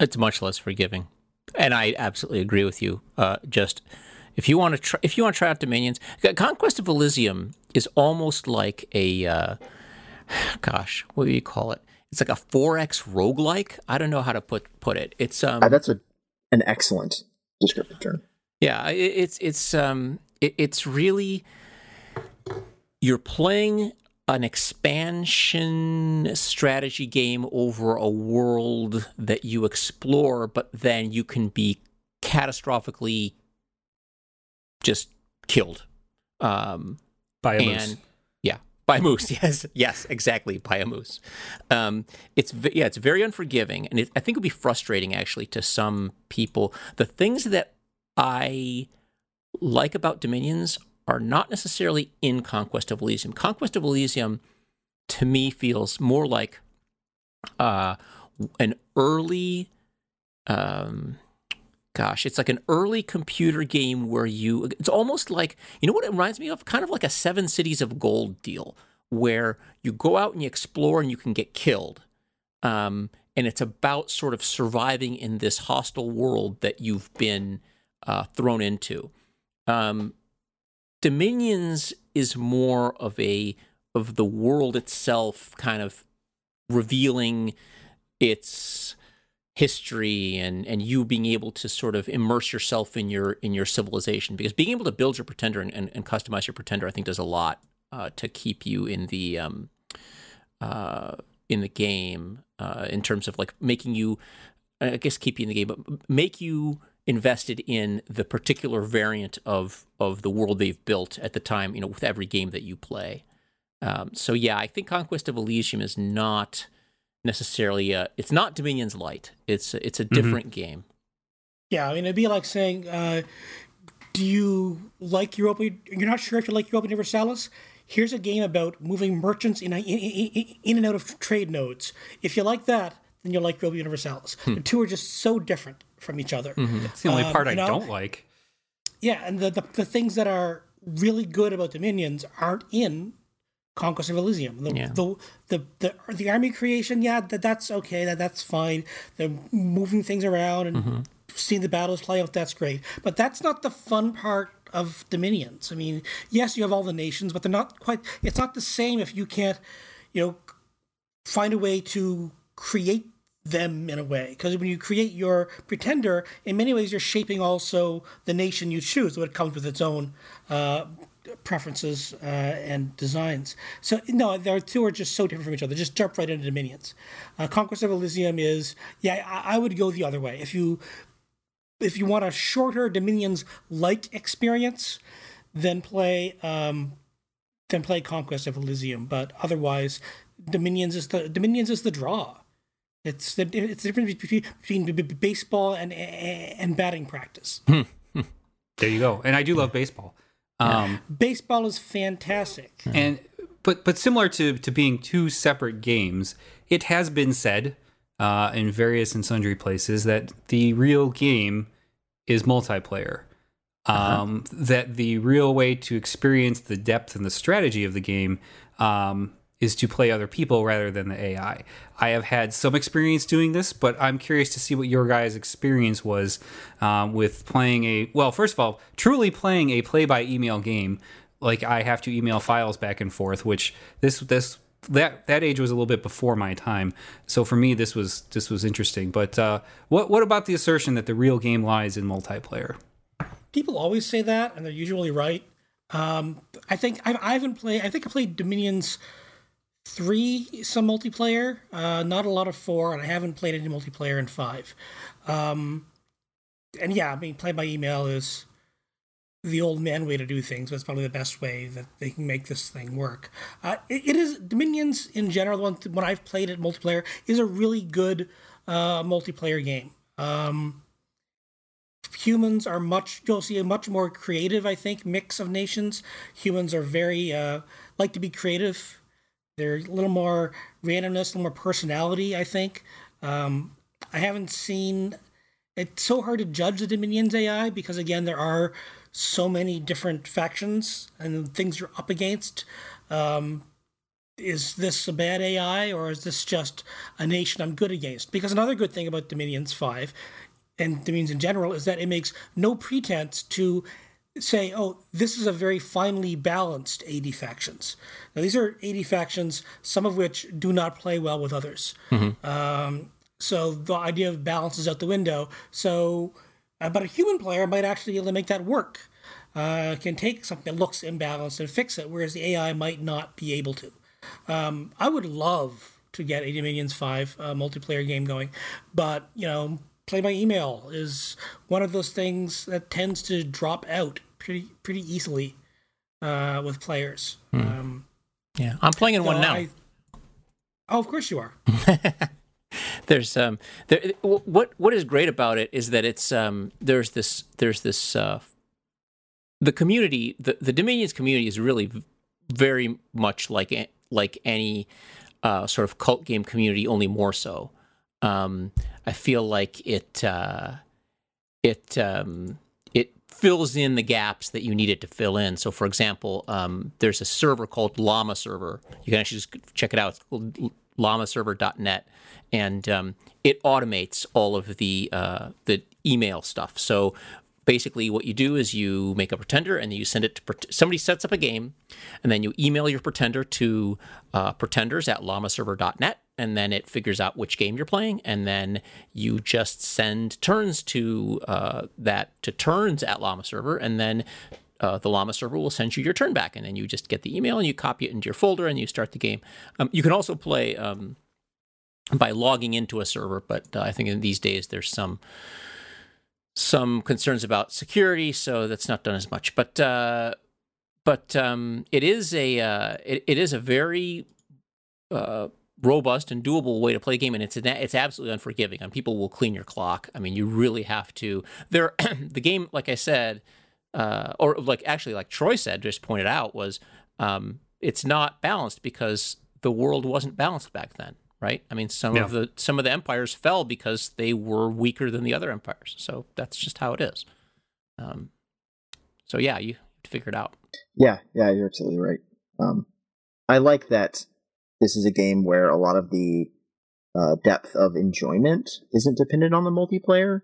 It's much less forgiving, and I absolutely agree with you. Uh, just if you want to try, if you want to try out Dominions, Conquest of Elysium is almost like a, uh, gosh, what do you call it? It's like a four X roguelike. I don't know how to put put it. It's um, Uh, that's a an excellent descriptive term. Yeah, it, it's it's um it, it's really you're playing an expansion strategy game over a world that you explore, but then you can be catastrophically just killed. Um, By a moose. and yeah, by moose. Yes, yes, exactly, by a moose. Um, it's yeah, it's very unforgiving, and it, I think it'll be frustrating actually to some people. The things that I like about Dominions are not necessarily in Conquest of Elysium. Conquest of Elysium, to me, feels more like uh, an early. Um, gosh, it's like an early computer game where you, it's almost like, you know what it reminds me of? Kind of like a Seven Cities of Gold deal where you go out and you explore and you can get killed. Um, and it's about sort of surviving in this hostile world that you've been uh, thrown into. Um, Dominions is more of a of the world itself, kind of revealing its history and and you being able to sort of immerse yourself in your in your civilization because being able to build your pretender and, and, and customize your pretender I think does a lot uh, to keep you in the um, uh, in the game uh, in terms of like making you I guess keep you in the game but make you invested in the particular variant of of the world they've built at the time you know with every game that you play. Um, so yeah I think Conquest of Elysium is not necessarily a, it's not Dominion's Light. It's a, it's a different game. Yeah, I mean, it'd be like saying, uh, do you like Europa? You're not sure if you like Europa Universalis? here's a game about moving merchants in, a, in, in, in, and out of trade nodes. If you like that, then you'll like Robo Universalis. Hmm. The two are just so different from each other. Mm-hmm. That's the only um, part I know? don't like. Yeah, and the, the, the things that are really good about Dominions aren't in Conquest of Elysium. The, yeah. the, the, the, the army creation, yeah, that, that's okay, that that's fine. The moving things around and mm-hmm. seeing the battles play out, that's great. But that's not the fun part of Dominions. I mean, yes, you have all the nations, but they're not quite. It's not the same if you can't, you know, find a way to create them in a way because when you create your pretender in many ways you're shaping also the nation you choose so it comes with its own uh, preferences uh, and designs so no the two are just so different from each other just jump right into dominions uh, conquest of elysium is yeah I, I would go the other way if you if you want a shorter dominions like experience then play um, then play conquest of elysium but otherwise dominions is the dominions is the draw it's the it's the difference between, between baseball and and batting practice. Hmm. there you go. And I do love baseball. Um, baseball is fantastic. And but but similar to to being two separate games, it has been said uh, in various and sundry places that the real game is multiplayer. Uh-huh. Um, that the real way to experience the depth and the strategy of the game um, is to play other people rather than the AI. I have had some experience doing this, but I'm curious to see what your guys' experience was um, with playing a well. First of all, truly playing a play-by-email game. Like I have to email files back and forth, which this this that that age was a little bit before my time. So for me, this was this was interesting. But uh, what what about the assertion that the real game lies in multiplayer? People always say that, and they're usually right. Um, I think I, I haven't played. I think I played Dominions three some multiplayer, uh, not a lot of four, and I haven't played any multiplayer in five. Um, and yeah, I mean, play by email is the old man way to do things. but it's probably the best way that they can make this thing work. Uh, it, it is Dominions in general. When, when I've played it multiplayer, is a really good uh, multiplayer game. Um, humans are much you'll see a much more creative i think mix of nations humans are very uh, like to be creative they're a little more randomness, a little more personality, I think. Um, I haven't seen. It's so hard to judge the Dominions AI because, again, there are so many different factions and things you're up against. Um, is this a bad AI or is this just a nation I'm good against? Because another good thing about Dominions 5 and Dominions in general is that it makes no pretense to say, oh, this is a very finely balanced 80 factions. Now, these are 80 factions, some of which do not play well with others. Mm-hmm. Um, so the idea of balance is out the window. So, uh, but a human player might actually be able to make that work. Uh, can take something that looks imbalanced and fix it, whereas the AI might not be able to. Um, I would love to get a Dominions 5 uh, multiplayer game going, but, you know, play by email is one of those things that tends to drop out pretty pretty easily uh, with players. Hmm. Um, yeah, I'm playing in one now. I, oh, of course you are. there's um there what what is great about it is that it's um there's this there's this uh the community the the Dominions community is really very much like like any uh, sort of cult game community, only more so. Um, I feel like it uh, it um, it fills in the gaps that you need it to fill in. So, for example, um, there's a server called Llama Server. You can actually just check it out. It's called llamaserver.net, and um, it automates all of the uh, the email stuff. So basically what you do is you make a pretender and then you send it to somebody sets up a game and then you email your pretender to uh, pretenders at llamaserver.net and then it figures out which game you're playing and then you just send turns to uh, that to turns at llama server and then uh, the llama server will send you your turn back and then you just get the email and you copy it into your folder and you start the game. Um, you can also play um, by logging into a server but uh, i think in these days there's some some concerns about security, so that's not done as much. But uh, but um, it is a uh, it, it is a very uh, robust and doable way to play a game, and it's it's absolutely unforgiving. And people will clean your clock. I mean, you really have to. There, the game, like I said, uh, or like actually, like Troy said, just pointed out, was um, it's not balanced because the world wasn't balanced back then, right? I mean, some Yeah. of the some of the empires fell because they were weaker than the other empires. So that's just how it is. Um, so yeah, you figure it out. Yeah, yeah, you're absolutely right. Um, I like that this is a game where a lot of the uh, depth of enjoyment isn't dependent on the multiplayer,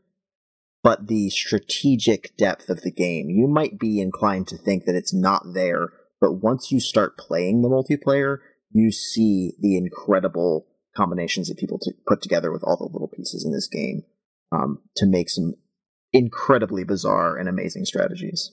but the strategic depth of the game. You might be inclined to think that it's not there, but once you start playing the multiplayer, you see the incredible combinations that people to put together with all the little pieces in this game um, to make some incredibly bizarre and amazing strategies.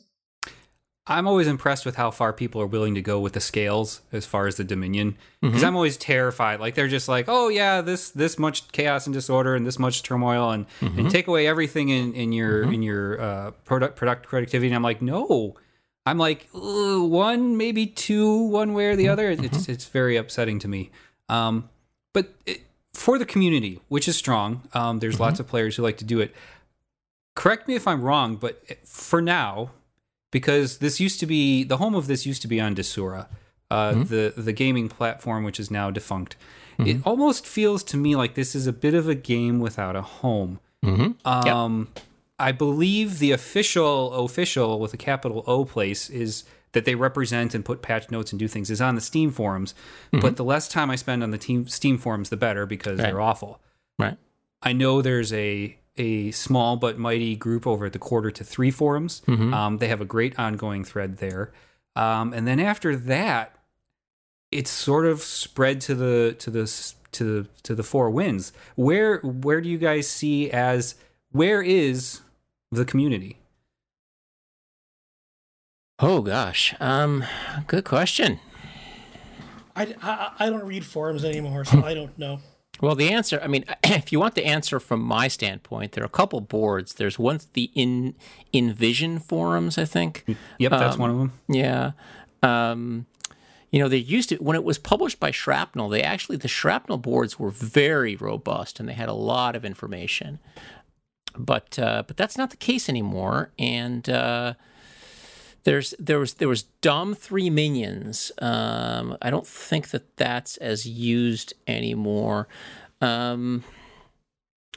I'm always impressed with how far people are willing to go with the scales as far as the Dominion, because I'm always terrified. Like they're just like, oh yeah, this this much chaos and disorder and this much turmoil, and, and take away everything in in your in your uh, product product productivity. And I'm like, no, I'm like one, maybe two, one way or the other. It's it's very upsetting to me. Um, but it, for the community, which is strong, um, there's lots of players who like to do it. Correct me if I'm wrong, but for now, because this used to be the home of this used to be on Desura, uh, the the gaming platform, which is now defunct. It almost feels to me like this is a bit of a game without a home. Um, I believe the official official with a capital O place is that they represent and put patch notes and do things is on the Steam forums. But the less time I spend on the team Steam forums, the better because they're awful. Right. I know there's a a small but mighty group over at the quarter to three forums. Um, they have a great ongoing thread there, um, and then after that, it's sort of spread to the to the to the to the four winds. Where where do you guys see as where is the community? Oh gosh. Um, good question. I, I, I don't read forums anymore, so I don't know. Well, the answer, I mean, if you want the answer from my standpoint, there are a couple boards. There's one, the in Envision forums, I think. Yep, that's Um, one of them. Yeah. Um, you know, they used to, when it was published by Shrapnel, they actually, the Shrapnel boards were very robust and they had a lot of information. But, uh, but that's not the case anymore. And, uh, there's there was there was Dom three minions. Um, I don't think that that's as used anymore. Um,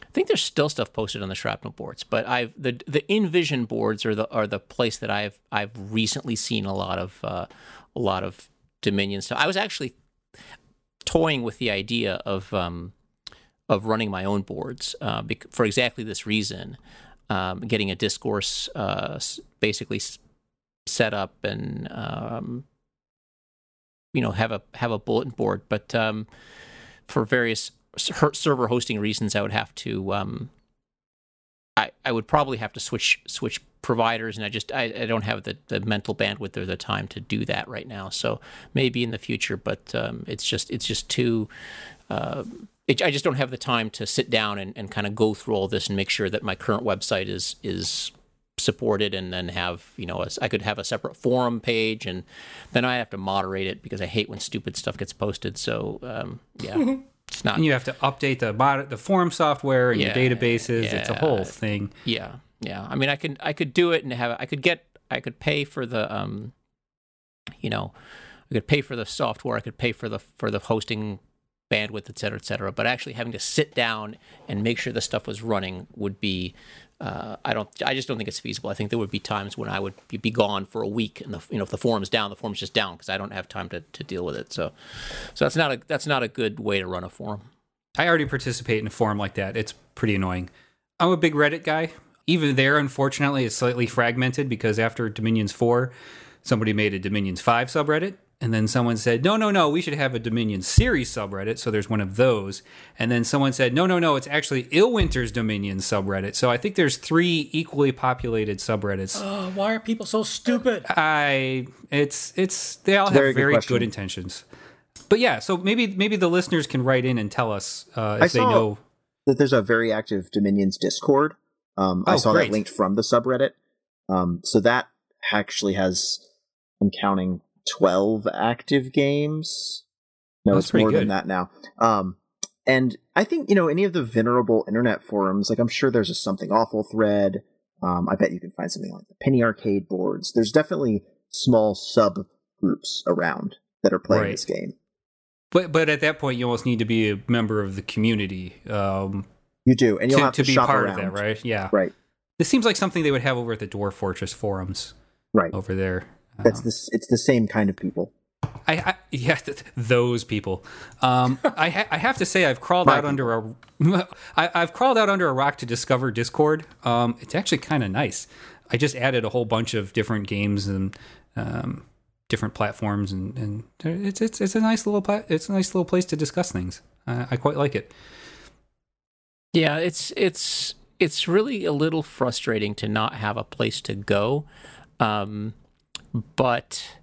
I think there's still stuff posted on the shrapnel boards, but I've the the InVision boards are the are the place that I've I've recently seen a lot of uh, a lot of Dominion stuff. I was actually toying with the idea of um, of running my own boards uh, for exactly this reason. Um, getting a discourse uh, basically set up and um, you know have a have a bulletin board, but um, for various server hosting reasons, I would have to. Um, I, I would probably have to switch switch providers, and I just I, I don't have the, the mental bandwidth or the time to do that right now. So maybe in the future, but um, it's just it's just too. Uh, I just don't have the time to sit down and, and kind of go through all this and make sure that my current website is is supported and then have you know a, I could have a separate forum page and then I have to moderate it because I hate when stupid stuff gets posted. So um, yeah, it's not And you have to update the mod- the forum software and Yeah, your databases. It's a whole thing. Yeah, yeah. I mean, I could I could do it and have I could get I could pay for the um, you know, I could pay for the software. I could pay for the for the hosting bandwidth, et cetera, et cetera. But actually having to sit down and make sure the stuff was running would be. Uh, I don't. I just don't think it's feasible. I think there would be times when I would be, gone for a week, and the you know if the forum's down, the forum's just down because I don't have time to, to deal with it. So, so that's not a that's not a good way to run a forum. I already participate in a forum like that. It's pretty annoying. I'm a big Reddit guy. Even there, unfortunately, it's slightly fragmented because after Dominions 4, somebody made a Dominions 5 subreddit. And then someone said, no, no, no, we should have a Dominion series subreddit. So there's one of those. And then someone said, no, no, no, it's actually Illwinter's Dominion subreddit. So I think there's three equally populated subreddits. Uh, why are people so stupid? I it's it's they all a very have good very question. good intentions. But yeah, so maybe maybe the listeners can write in and tell us uh, if I they saw- know. that there's a very active Dominions Discord. Um, I Oh, saw great. that linked from the subreddit. Um, so that actually has, I'm counting 12 active games. No, That's it's more than that now. Um, and I think, you know, any of the venerable internet forums, like I'm sure there's a something awful thread. Um, I bet you can find something like the Penny Arcade boards. There's definitely small sub groups around. that are playing Right. this game. But but at that point, you almost need to be a member of the community um, You do, and you'll to, have to, to be shop part around. of that, right? Yeah. Right, This seems like something they would have over at the Dwarf Fortress forums right. over there. That's this. It's the same kind of people. I, I yeah, th- those people. Um, I ha- I have to say I've crawled My out under a I, I've crawled out under a rock to discover Discord. Um, it's actually kind of nice. I just added a whole bunch of different games and um, different platforms, and, and it's it's it's a nice little pla- it's a nice little place to discuss things. Uh, I quite like it. Yeah, it's it's it's really a little frustrating to not have a place to go, um, but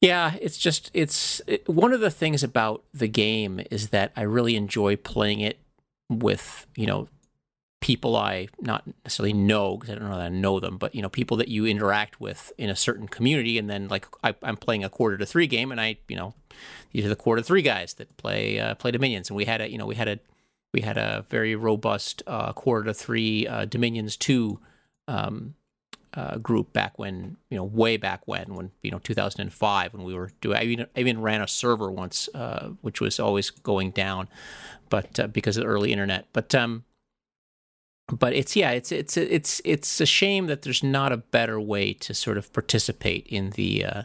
yeah, it's just it's it, one of the things about the game is that I really enjoy playing it with you know people I not necessarily know because I don't know that I know them, but you know people that you interact with in a certain community, and then like I, I'm playing a quarter to three game, and I you know these are the quarter three guys that play uh, play Dominions, and we had a you know we had a we had a very robust uh, quarter to three uh, Dominions two um, uh, group back when you know way back when when you know 2005 when we were doing I even, I even ran a server once uh, which was always going down but uh, because of the early internet. But um but it's yeah it's it's it's it's a shame that there's not a better way to sort of participate in the uh,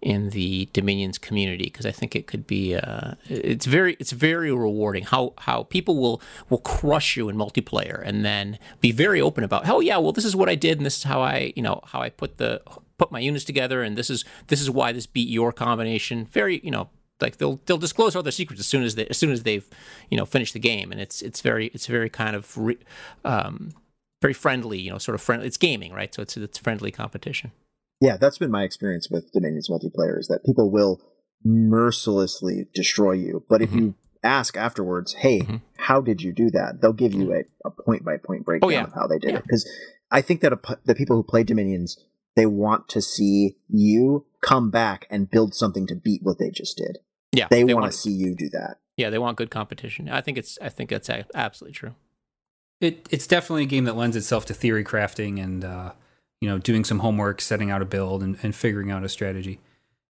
in the Dominions community because I think it could be uh, it's very it's very rewarding how how people will will crush you in multiplayer and then be very open about oh yeah well this is what I did and this is how I you know how I put the put my units together and this is this is why this beat your combination. Very you know like they'll they'll disclose all their secrets as soon as they as soon as they've you know finished the game and it's it's very it's very kind of re, um, very friendly you know sort of friendly it's gaming right? So it's it's friendly competition Yeah, that's been my experience with Dominion's multiplayer is that people will mercilessly destroy you. But if Mhm. you ask afterwards, hey, Mhm. how did you do that? They'll give you a, a point by point breakdown Oh, yeah. of how they did Yeah. it. Because I think that a, p- the people who play Dominions, they want to see you come back and build something to beat what they just did. yeah They, want want to see you do that. yeah they want good competition I think it's I think that's absolutely true It it's definitely a game that lends itself to theory crafting and uh, you know doing some homework, setting out a build, and, and figuring out a strategy.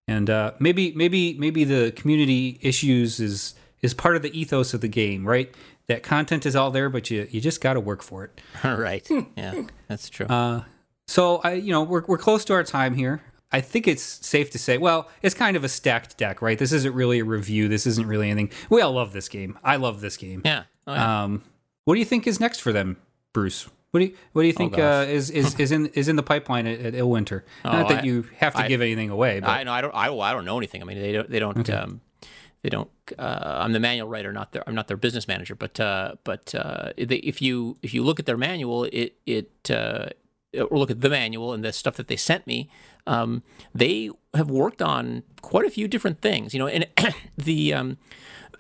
And uh, maybe maybe maybe the community issues is is part of the ethos of the game, right? That content is all there, but you you just got to work for it. right yeah that's true Uh, so I, you know, we're we're close to our time here. I think it's safe to say, well, it's kind of a stacked deck, right? This isn't really a review. This isn't really anything. We all love this game. I love this game. yeah, oh, yeah. Um, what do you think is next for them, Bruce? What do you What do you think uh, Oh, gosh. is, is is in is in the pipeline at, at Illwinter? Not Oh, that I- you have to I- give anything away, but I know I don't I, well, I don't know anything. I mean they don't they don't Okay. um, they don't. Uh, I'm the manual writer, not their I'm not their business manager. But uh, but uh, they, if you if you look at their manual, it it uh, or look at the manual and the stuff that they sent me, um, they have worked on quite a few different things. You know, and the um,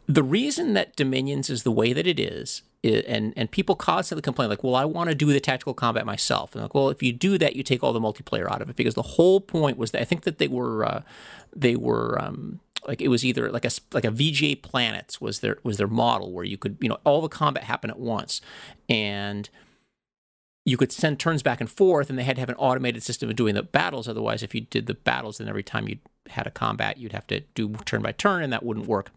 the reason that Dominions is the way that it is, and and people constantly complain like, well, I want to do the tactical combat myself, and like, well, if you do that, you take all the multiplayer out of it because the whole point was that I think that they were uh, they were. Um, like it was either like a like a VGA planets was their was their model where you could you know all the combat happen at once, and you could send turns back and forth, and they had to have an automated system of doing the battles. Otherwise, if you did the battles, then every time you had a combat, you'd have to do turn by turn, and that wouldn't work.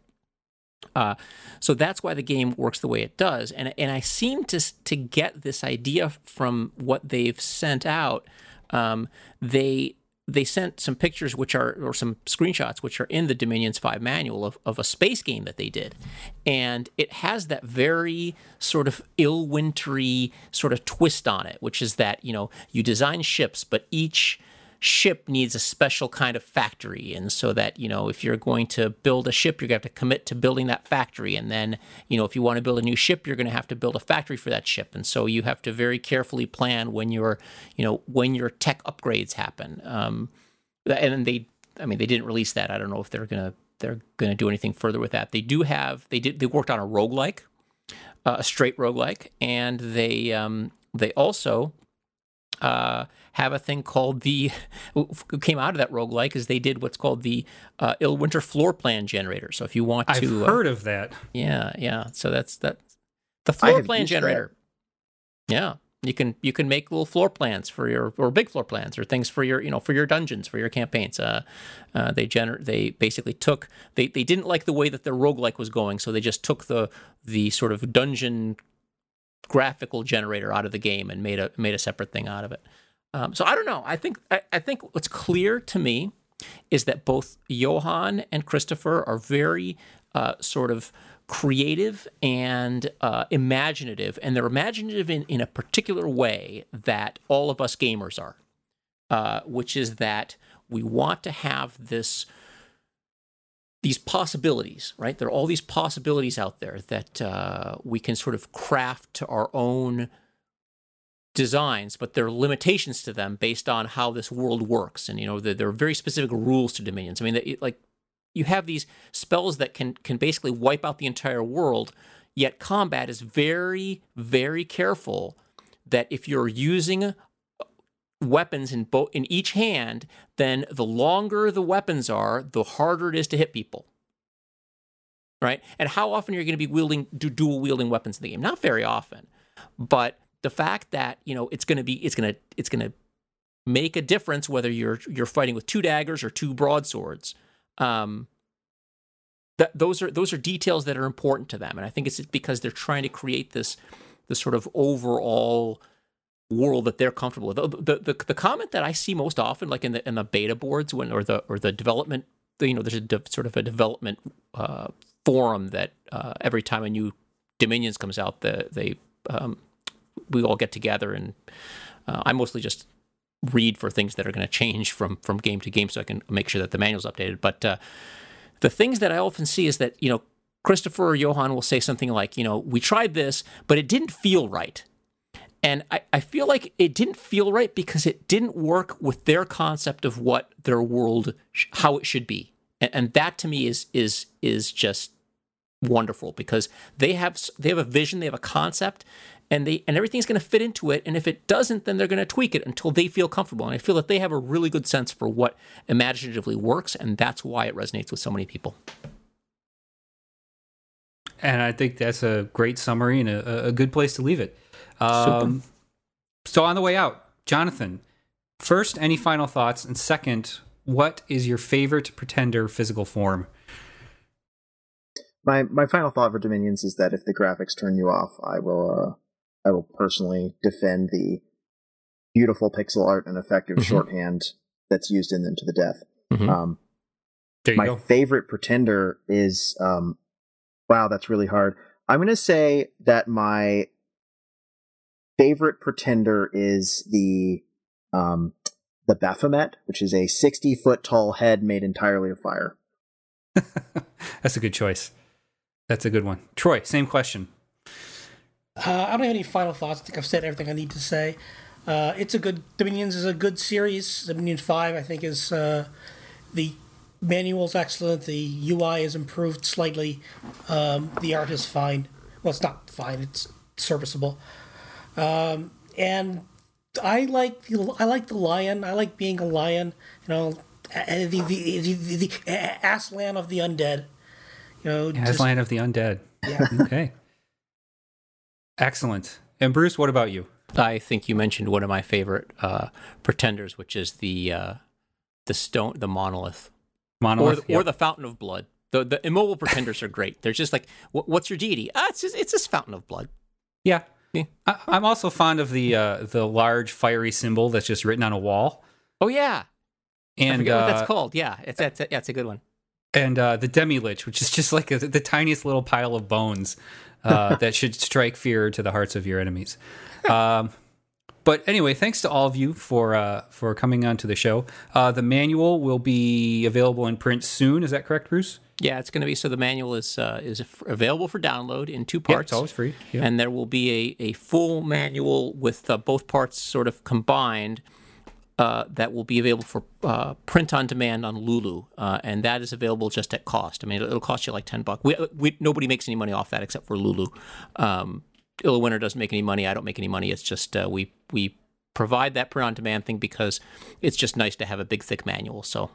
Uh, so that's why the game works the way it does, and and I seem to to get this idea from what they've sent out. Um, they they sent some pictures which are or some screenshots which are in the Dominions 5 manual of, of a space game that they did. And it has that very sort of ill wintry sort of twist on it, which is that, you know, you design ships, but each ship needs a special kind of factory. And so that you know if you're going to build a ship you're going to have to commit to building that factory. And then you know if you want to build a new ship you're going to have to build a factory for that ship. And so you have to very carefully plan when your you know when your tech upgrades happen. Um, and they i mean they didn't release that. I don't know if they're going to they're going to do anything further with that. They do have they did they worked on a roguelike uh, a straight roguelike. And they um, they also uh, have a thing called the what came out of that roguelike is they did what's called the uh, Illwinter floor plan generator. So if you want I've to, uh, heard of that. yeah, yeah. So that's that the floor plan used that. generator. Yeah, You can you can make little floor plans for your or big floor plans or things for your you know for your dungeons for your campaigns. Uh, uh, they gener- they basically took they, they didn't like the way that their roguelike was going, so they just took the the sort of dungeon graphical generator out of the game and made a made a separate thing out of it. Um, so I don't know. I think I, I think what's clear to me is that both Johan and Kristoffer are very uh, sort of creative and uh, imaginative, and they're imaginative in, in a particular way that all of us gamers are, uh, which is that we want to have this these possibilities, right? There are all these possibilities out there that uh, we can sort of craft to our own designs, but there are limitations to them based on how this world works. And you know, there, there are very specific rules to dominions. I mean, like you have these spells that can can basically wipe out the entire world. Yet combat is very very careful that if you're using uh, weapons in both in each hand, then the longer the weapons are, the harder it is to hit people. Right? And how often are you going to be wielding dual wielding weapons in the game? Not very often. But the fact that, you know, it's going to be it's going to it's going to make a difference whether you're you're fighting with two daggers or two broadswords. Um, that those are those are details that are important to them, and I think it's because they're trying to create this this sort of overall world that they're comfortable with. The, the, the comment that I see most often, like in the in the beta boards when or the or the development, you know, there's a de, sort of a development uh, forum that uh, every time a new Dominions comes out, the, they um, we all get together and uh, I mostly just read for things that are going to change from from game to game, so I can make sure that the manual's updated. But uh, the things that I often see is that you know Kristoffer or Johan will say something like, you know, we tried this, but it didn't feel right. And I, I feel like it didn't feel right because it didn't work with their concept of what their world, how it should be. And, and that to me is is is just wonderful because they have they have a vision, they have a concept, and they and everything's going to fit into it. And if it doesn't, then they're going to tweak it until they feel comfortable. And I feel that they have a really good sense for what imaginatively works, and that's why it resonates with so many people. And I think that's a great summary and a, a good place to leave it. Um, so on the way out, Jonathan, first, any final thoughts? And second, what is your favorite pretender physical form? My my final thought for Dominions is that if the graphics turn you off, I will uh, I will personally defend the beautiful pixel art and effective mm-hmm. shorthand that's used in them to the death. Mm-hmm. Um, my go. favorite pretender is um, wow, that's really hard. I'm going to say that my favorite pretender is the um, the Baphomet, which is a 60 foot tall head made entirely of fire. That's a good choice. That's a good one. Troy, same question. Uh, I don't have any final thoughts. I think I've said everything I need to say. Uh, it's a good Dominions is a good series. Dominion Five, I think, is uh, the manual's excellent. The UI is improved slightly. Um, the art is fine. Well, it's not fine. It's serviceable. Um, and I like the, I like the lion. I like being a lion. You know, the the the, the, the Aslan of the undead. You know, Aslan of the undead. Yeah. okay. Excellent. And Bruce, what about you? I think you mentioned one of my favorite uh, pretenders, which is the uh, the stone, the monolith, monolith, or, yep. or the fountain of blood. The the immobile pretenders are great. They're just like, what's your deity? Ah, it's just, it's this fountain of blood. Yeah, yeah. I, am also fond of the uh, the large fiery symbol that's just written on a wall. Oh yeah, and uh, what that's called. Yeah, it's that's yeah, it's a good one. And uh, the demi lich, which is just like a, the tiniest little pile of bones uh, that should strike fear to the hearts of your enemies. Um, but anyway, thanks to all of you for uh, for coming on to the show. Uh, the manual will be available in print soon. Is that correct, Bruce? Yeah, it's going to be so. The manual is uh, is available for download in two parts. Yeah, it's always free. Yeah. And there will be a, a full manual with uh, both parts sort of combined. Uh, that will be available for uh, print on demand on Lulu, uh, and that is available just at cost. I mean, it'll cost you like ten bucks. We, we, nobody makes any money off that except for Lulu. Um, Illwinter doesn't make any money. I don't make any money. It's just uh, we we provide that print on demand thing because it's just nice to have a big thick manual. So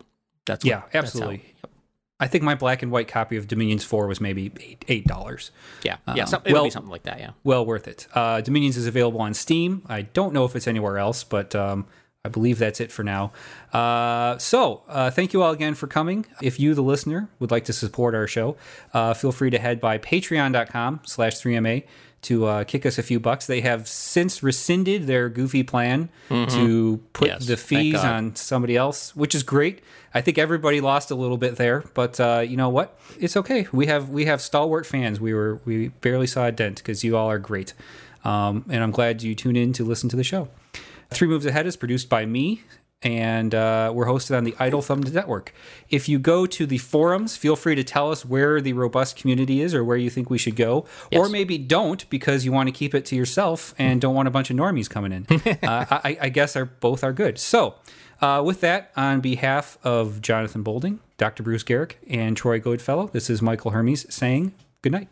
that's what, yeah, absolutely. That's how, yep. I think my black and white copy of Dominions Four was maybe eight dollars. Yeah, yeah, Um, some, well- be something like that. Yeah. Well worth it. Uh, Dominions is available on Steam. I don't know if it's anywhere else, but um, I believe that's it for now. Uh, so, uh, thank you all again for coming. If you, the listener, would like to support our show, uh, feel free to head by patreon.com slash 3MA to uh, kick us a few bucks. They have since rescinded their goofy plan to put Yes, the fees on somebody else, which is great. I think everybody lost a little bit there, but uh, you know what? It's okay. We have we have stalwart fans. We were we barely saw a dent because you all are great, um, and I'm glad you tune in to listen to the show. Three Moves Ahead is produced by me, and uh, we're hosted on the Idle Thumb Network. If you go to the forums, feel free to tell us where the robust community is or where you think we should go, or maybe don't because you want to keep it to yourself and don't want a bunch of normies coming in. uh, I, I guess are both are good. So, uh, with that, on behalf of Jonathan Bolding, Dr. Bruce Geryk, and Troy Goodfellow, this is Michael Hermes saying good night.